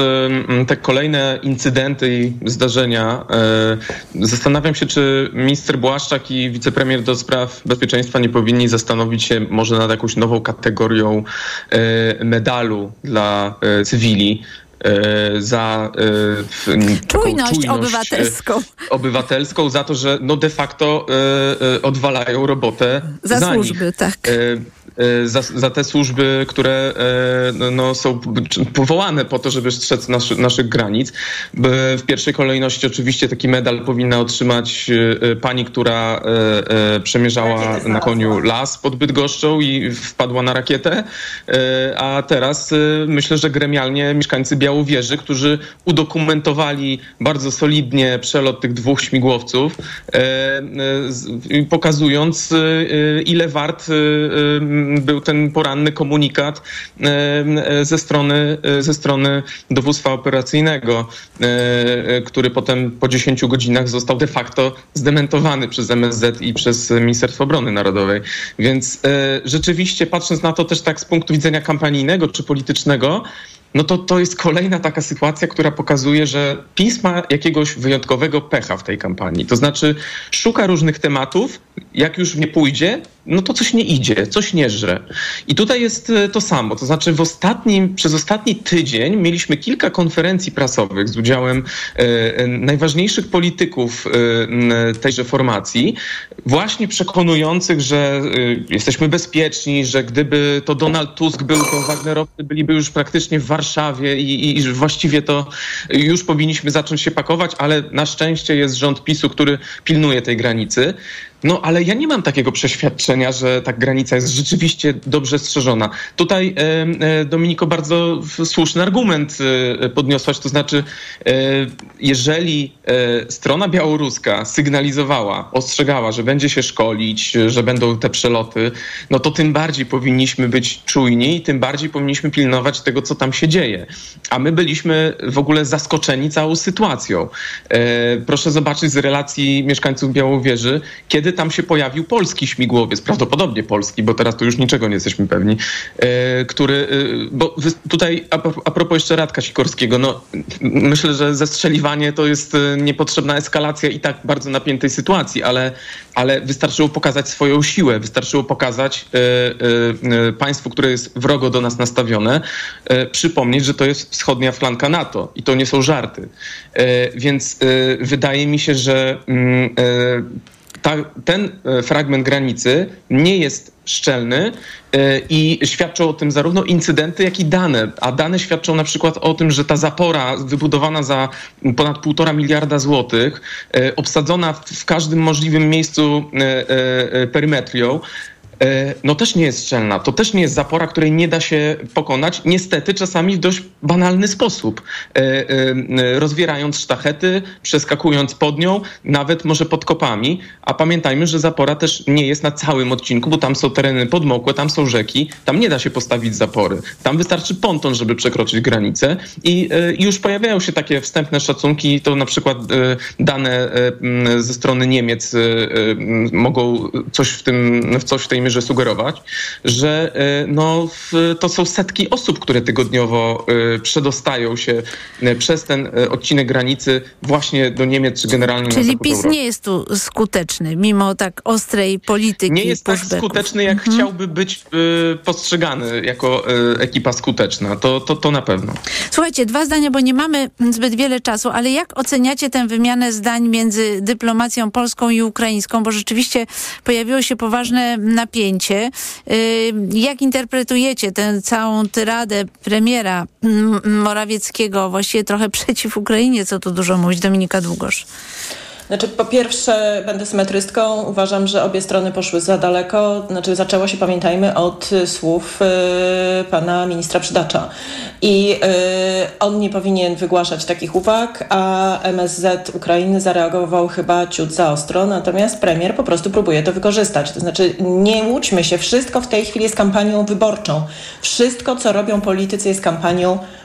te kolejne incydenty i zdarzenia, zastanawiam się, czy minister Błaszczak i wicepremier do spraw bezpieczeństwa nie powinni zastanowić się może nad jakąś nową kategorią medalu dla cywili, za czujność, czujność obywatelską. obywatelską, za to, że no de facto odwalają robotę za, za służby, nich. tak. Za, za te służby, które no, są powołane po to, żeby strzec naszy, naszych granic. W pierwszej kolejności oczywiście taki medal powinna otrzymać pani, która przemierzała na koniu las pod Bydgoszczą i wpadła na rakietę, a teraz myślę, że gremialnie mieszkańcy Białowieży, którzy udokumentowali bardzo solidnie przelot tych dwóch śmigłowców, pokazując ile wart był ten poranny komunikat ze strony, ze strony dowództwa operacyjnego, który potem po 10 godzinach został de facto zdementowany przez MSZ i przez Ministerstwo Obrony Narodowej. Więc rzeczywiście patrząc na to też tak z punktu widzenia kampanijnego czy politycznego, no to to jest kolejna taka sytuacja, która pokazuje, że PiS ma jakiegoś wyjątkowego pecha w tej kampanii. To znaczy szuka różnych tematów, jak już nie pójdzie, no to coś nie idzie, coś nie żre. I tutaj jest e, to samo. To znaczy w ostatnim, przez ostatni tydzień mieliśmy kilka konferencji prasowych z udziałem e, e najważniejszych polityków e, tejże formacji, właśnie przekonujących, że e, jesteśmy bezpieczni, że gdyby to Donald Tusk był, to Wagnerowcy byliby już praktycznie w Warszawie i, i właściwie to już powinniśmy zacząć się pakować, ale na szczęście jest rząd PiSu, który pilnuje tej granicy. No ale ja nie mam takiego przeświadczenia, że ta granica jest rzeczywiście dobrze strzeżona. Tutaj e, Dominiko bardzo słuszny argument e, podniosłaś, to znaczy e, jeżeli strona białoruska sygnalizowała, ostrzegała, że będzie się szkolić, że będą te przeloty, no to tym bardziej powinniśmy być czujni i tym bardziej powinniśmy pilnować tego, co tam się dzieje. A my byliśmy w ogóle zaskoczeni całą sytuacją. Proszę zobaczyć z relacji mieszkańców Białowieży, kiedy tam się pojawił polski śmigłowiec, prawdopodobnie polski, bo teraz to już niczego nie jesteśmy pewni, e, który, e, bo tutaj a, a propos jeszcze Radka Sikorskiego, no myślę, że zestrzeliwanie to jest e, niepotrzebna eskalacja i tak bardzo napiętej sytuacji, ale, ale wystarczyło pokazać swoją siłę, wystarczyło pokazać państwu, które jest wrogo do nas nastawione, przypomnieć, że to jest wschodnia flanka NATO i to nie są żarty. Więc wydaje mi się, że mm, ta, ten e, fragment granicy nie jest szczelny e, i świadczą o tym zarówno incydenty, jak i dane. A dane świadczą na przykład o tym, że ta zapora wybudowana za ponad półtora miliarda złotych, e, obsadzona w każdym możliwym miejscu perymetrią, no też nie jest szczelna. To też nie jest zapora, której nie da się pokonać, niestety czasami w dość banalny sposób. E, e, rozwierając sztachety, przeskakując pod nią, nawet może pod kopami. A pamiętajmy, że zapora też nie jest na całym odcinku, bo tam są tereny podmokłe, tam są rzeki, tam nie da się postawić zapory. Tam wystarczy ponton, żeby przekroczyć granicę i już pojawiają się takie wstępne szacunki, to na przykład dane ze strony Niemiec mogą coś w tym, w coś w tej mierze sugerować, że e, no, to są setki osób, które tygodniowo e, przedostają się e, przez ten odcinek granicy właśnie do Niemiec czy generalnie Czyli na PiS nie jest tu skuteczny, mimo tak ostrej polityki. Nie jest tak skuteczny, jak mhm. chciałby być postrzegany jako ekipa skuteczna. To, to, to na pewno. Słuchajcie, dwa zdania, bo nie mamy zbyt wiele czasu, ale jak oceniacie tę wymianę zdań między dyplomacją polską i ukraińską? Bo rzeczywiście pojawiło się poważne napięcie napięcie. Y, jak interpretujecie tę całą tyradę premiera Morawieckiego, właściwie trochę przeciw Ukrainie, co tu dużo mówić, Dominika Długosz? Znaczy, po pierwsze, będę symetrystką. Uważam, że obie strony poszły za daleko. Znaczy, zaczęło się, pamiętajmy, od słów y, pana ministra Przydacza. I y, on nie powinien wygłaszać takich uwag, a MSZ Ukrainy zareagował chyba ciut za ostro, natomiast premier po prostu próbuje to wykorzystać. To znaczy, nie łudźmy się, wszystko w tej chwili jest kampanią wyborczą. Wszystko, co robią politycy, jest kampanią wyborczą.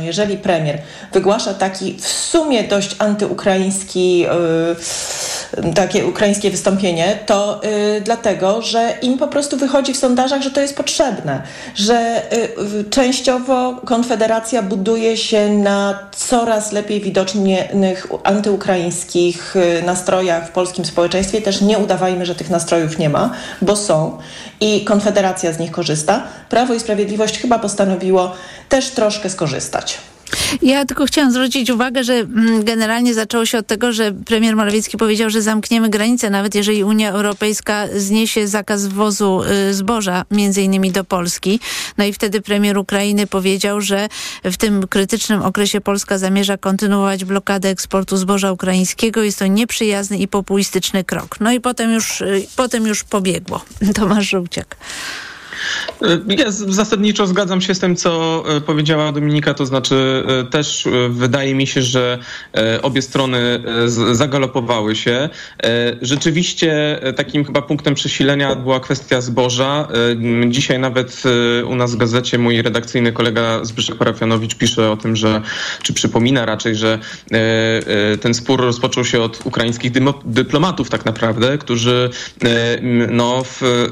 Jeżeli premier wygłasza taki w sumie dość antyukraiński, yy, takie ukraińskie wystąpienie, to yy, dlatego, że im po prostu wychodzi w sondażach, że to jest potrzebne, że yy, częściowo Konfederacja buduje się na coraz lepiej widocznych antyukraińskich y, nastrojach w polskim społeczeństwie. Też nie udawajmy, że tych nastrojów nie ma, bo są i Konfederacja z nich korzysta. Prawo i Sprawiedliwość chyba postanowiło też troszkę skorzystać. Ja tylko chciałam zwrócić uwagę, że mm, generalnie zaczęło się od tego, że premier Morawiecki powiedział, że zamkniemy granice, nawet jeżeli Unia Europejska zniesie zakaz wwozu y, zboża, między innymi do Polski. No i wtedy premier Ukrainy powiedział, że w tym krytycznym okresie Polska zamierza kontynuować blokadę eksportu zboża ukraińskiego. Jest to nieprzyjazny i populistyczny krok. No i potem już, y, potem już pobiegło. Tomasz Żółciak. Ja zasadniczo zgadzam się z tym, co e, powiedziała Dominika, to znaczy e, też wydaje mi się, że obie strony zagalopowały się. Rzeczywiście takim chyba punktem przesilenia była kwestia zboża. Dzisiaj nawet u nas w gazecie mój redakcyjny kolega Zbyszek Parafianowicz pisze o tym, że, czy przypomina raczej, że ten spór rozpoczął się od ukraińskich dyplomatów tak naprawdę, którzy no,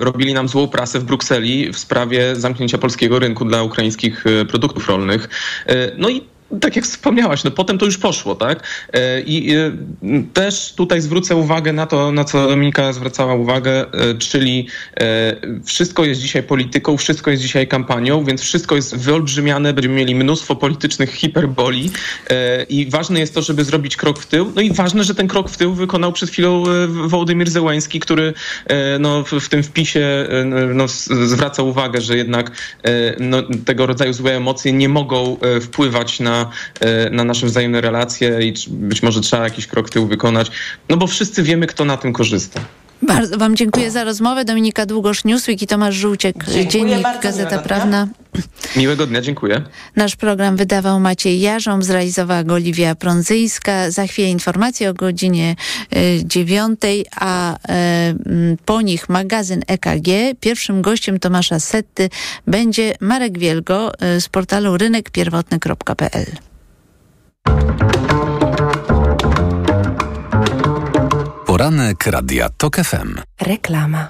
robili nam złą prasę w Brukseli w sprawie zamknięcia polskiego rynku dla ukraińskich e, produktów rolnych. E, no i tak jak wspomniałaś, no potem to już poszło, tak? E, I też tutaj zwrócę uwagę na to, na co Dominika zwracała uwagę, czyli wszystko jest dzisiaj polityką, wszystko jest dzisiaj kampanią, więc wszystko jest wyolbrzymiane, będziemy mieli mnóstwo politycznych hiperboli i ważne jest to, żeby zrobić krok w tył. No i ważne, że ten krok w tył wykonał przed chwilą Wołodymir Zełański, który no, w tym wpisie no, zwraca uwagę, że jednak no, tego rodzaju złe emocje nie mogą wpływać na E, na, nasze wzajemne relacje i być może trzeba jakiś krok tył wykonać, no bo wszyscy wiemy, kto na tym korzysta. Bardzo Wam dziękuję za rozmowę. Dominika Długosz, Newsweek i Tomasz Żółciek, dziękuję Dziennik bardzo, Gazeta Prawna. Miłego dnia, dziękuję. Nasz program wydawał Maciej Jarząb, zrealizowała go Oliwia. Za chwilę informacje o godzinie y, dziewiątej, a y, po nich magazyn EKG. Pierwszym gościem Tomasza Setty będzie Marek Wielgo y, z portalu rynekpierwotny.pl. Poranek Radia TOK FM. Reklama.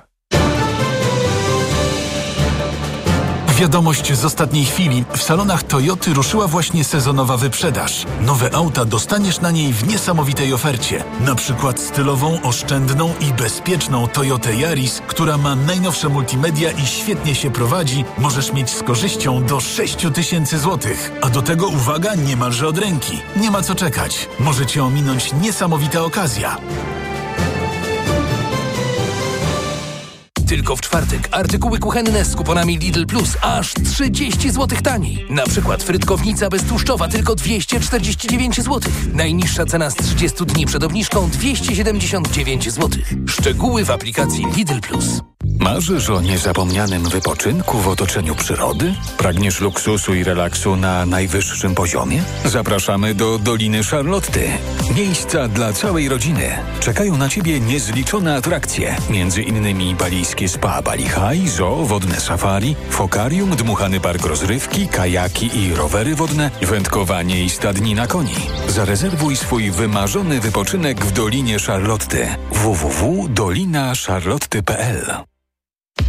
Wiadomość z ostatniej chwili. W salonach Toyoty ruszyła właśnie sezonowa wyprzedaż. Nowe auta dostaniesz na niej w niesamowitej ofercie. Na przykład stylową, oszczędną i bezpieczną Toyotę Yaris, która ma najnowsze multimedia i świetnie się prowadzi, możesz mieć z korzyścią do 6 tysięcy złotych. A do tego uwaga niemalże od ręki. Nie ma co czekać. Możecie ominąć niesamowita okazja. Tylko w czwartek artykuły kuchenne z kuponami Lidl Plus aż 30 zł taniej. Na przykład frytkownica beztłuszczowa tylko 249 zł. Najniższa cena z 30 dni przed obniżką 279 zł. Szczegóły w aplikacji Lidl Plus. Marzysz o niezapomnianym wypoczynku w otoczeniu przyrody? Pragniesz luksusu i relaksu na najwyższym poziomie? Zapraszamy do Doliny Charlotty. Miejsca dla całej rodziny. Czekają na Ciebie niezliczone atrakcje, między innymi balijskie spa Bali High, zoo, wodne safari, fokarium, dmuchany park rozrywki, kajaki i rowery wodne, wędkowanie i stadni na koni. Zarezerwuj swój wymarzony wypoczynek w Dolinie Charlotty. www.dolinacharlotty.pl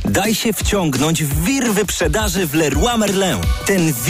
Daj się wciągnąć w wir wyprzedaży w Leroy Merlin. Ten wir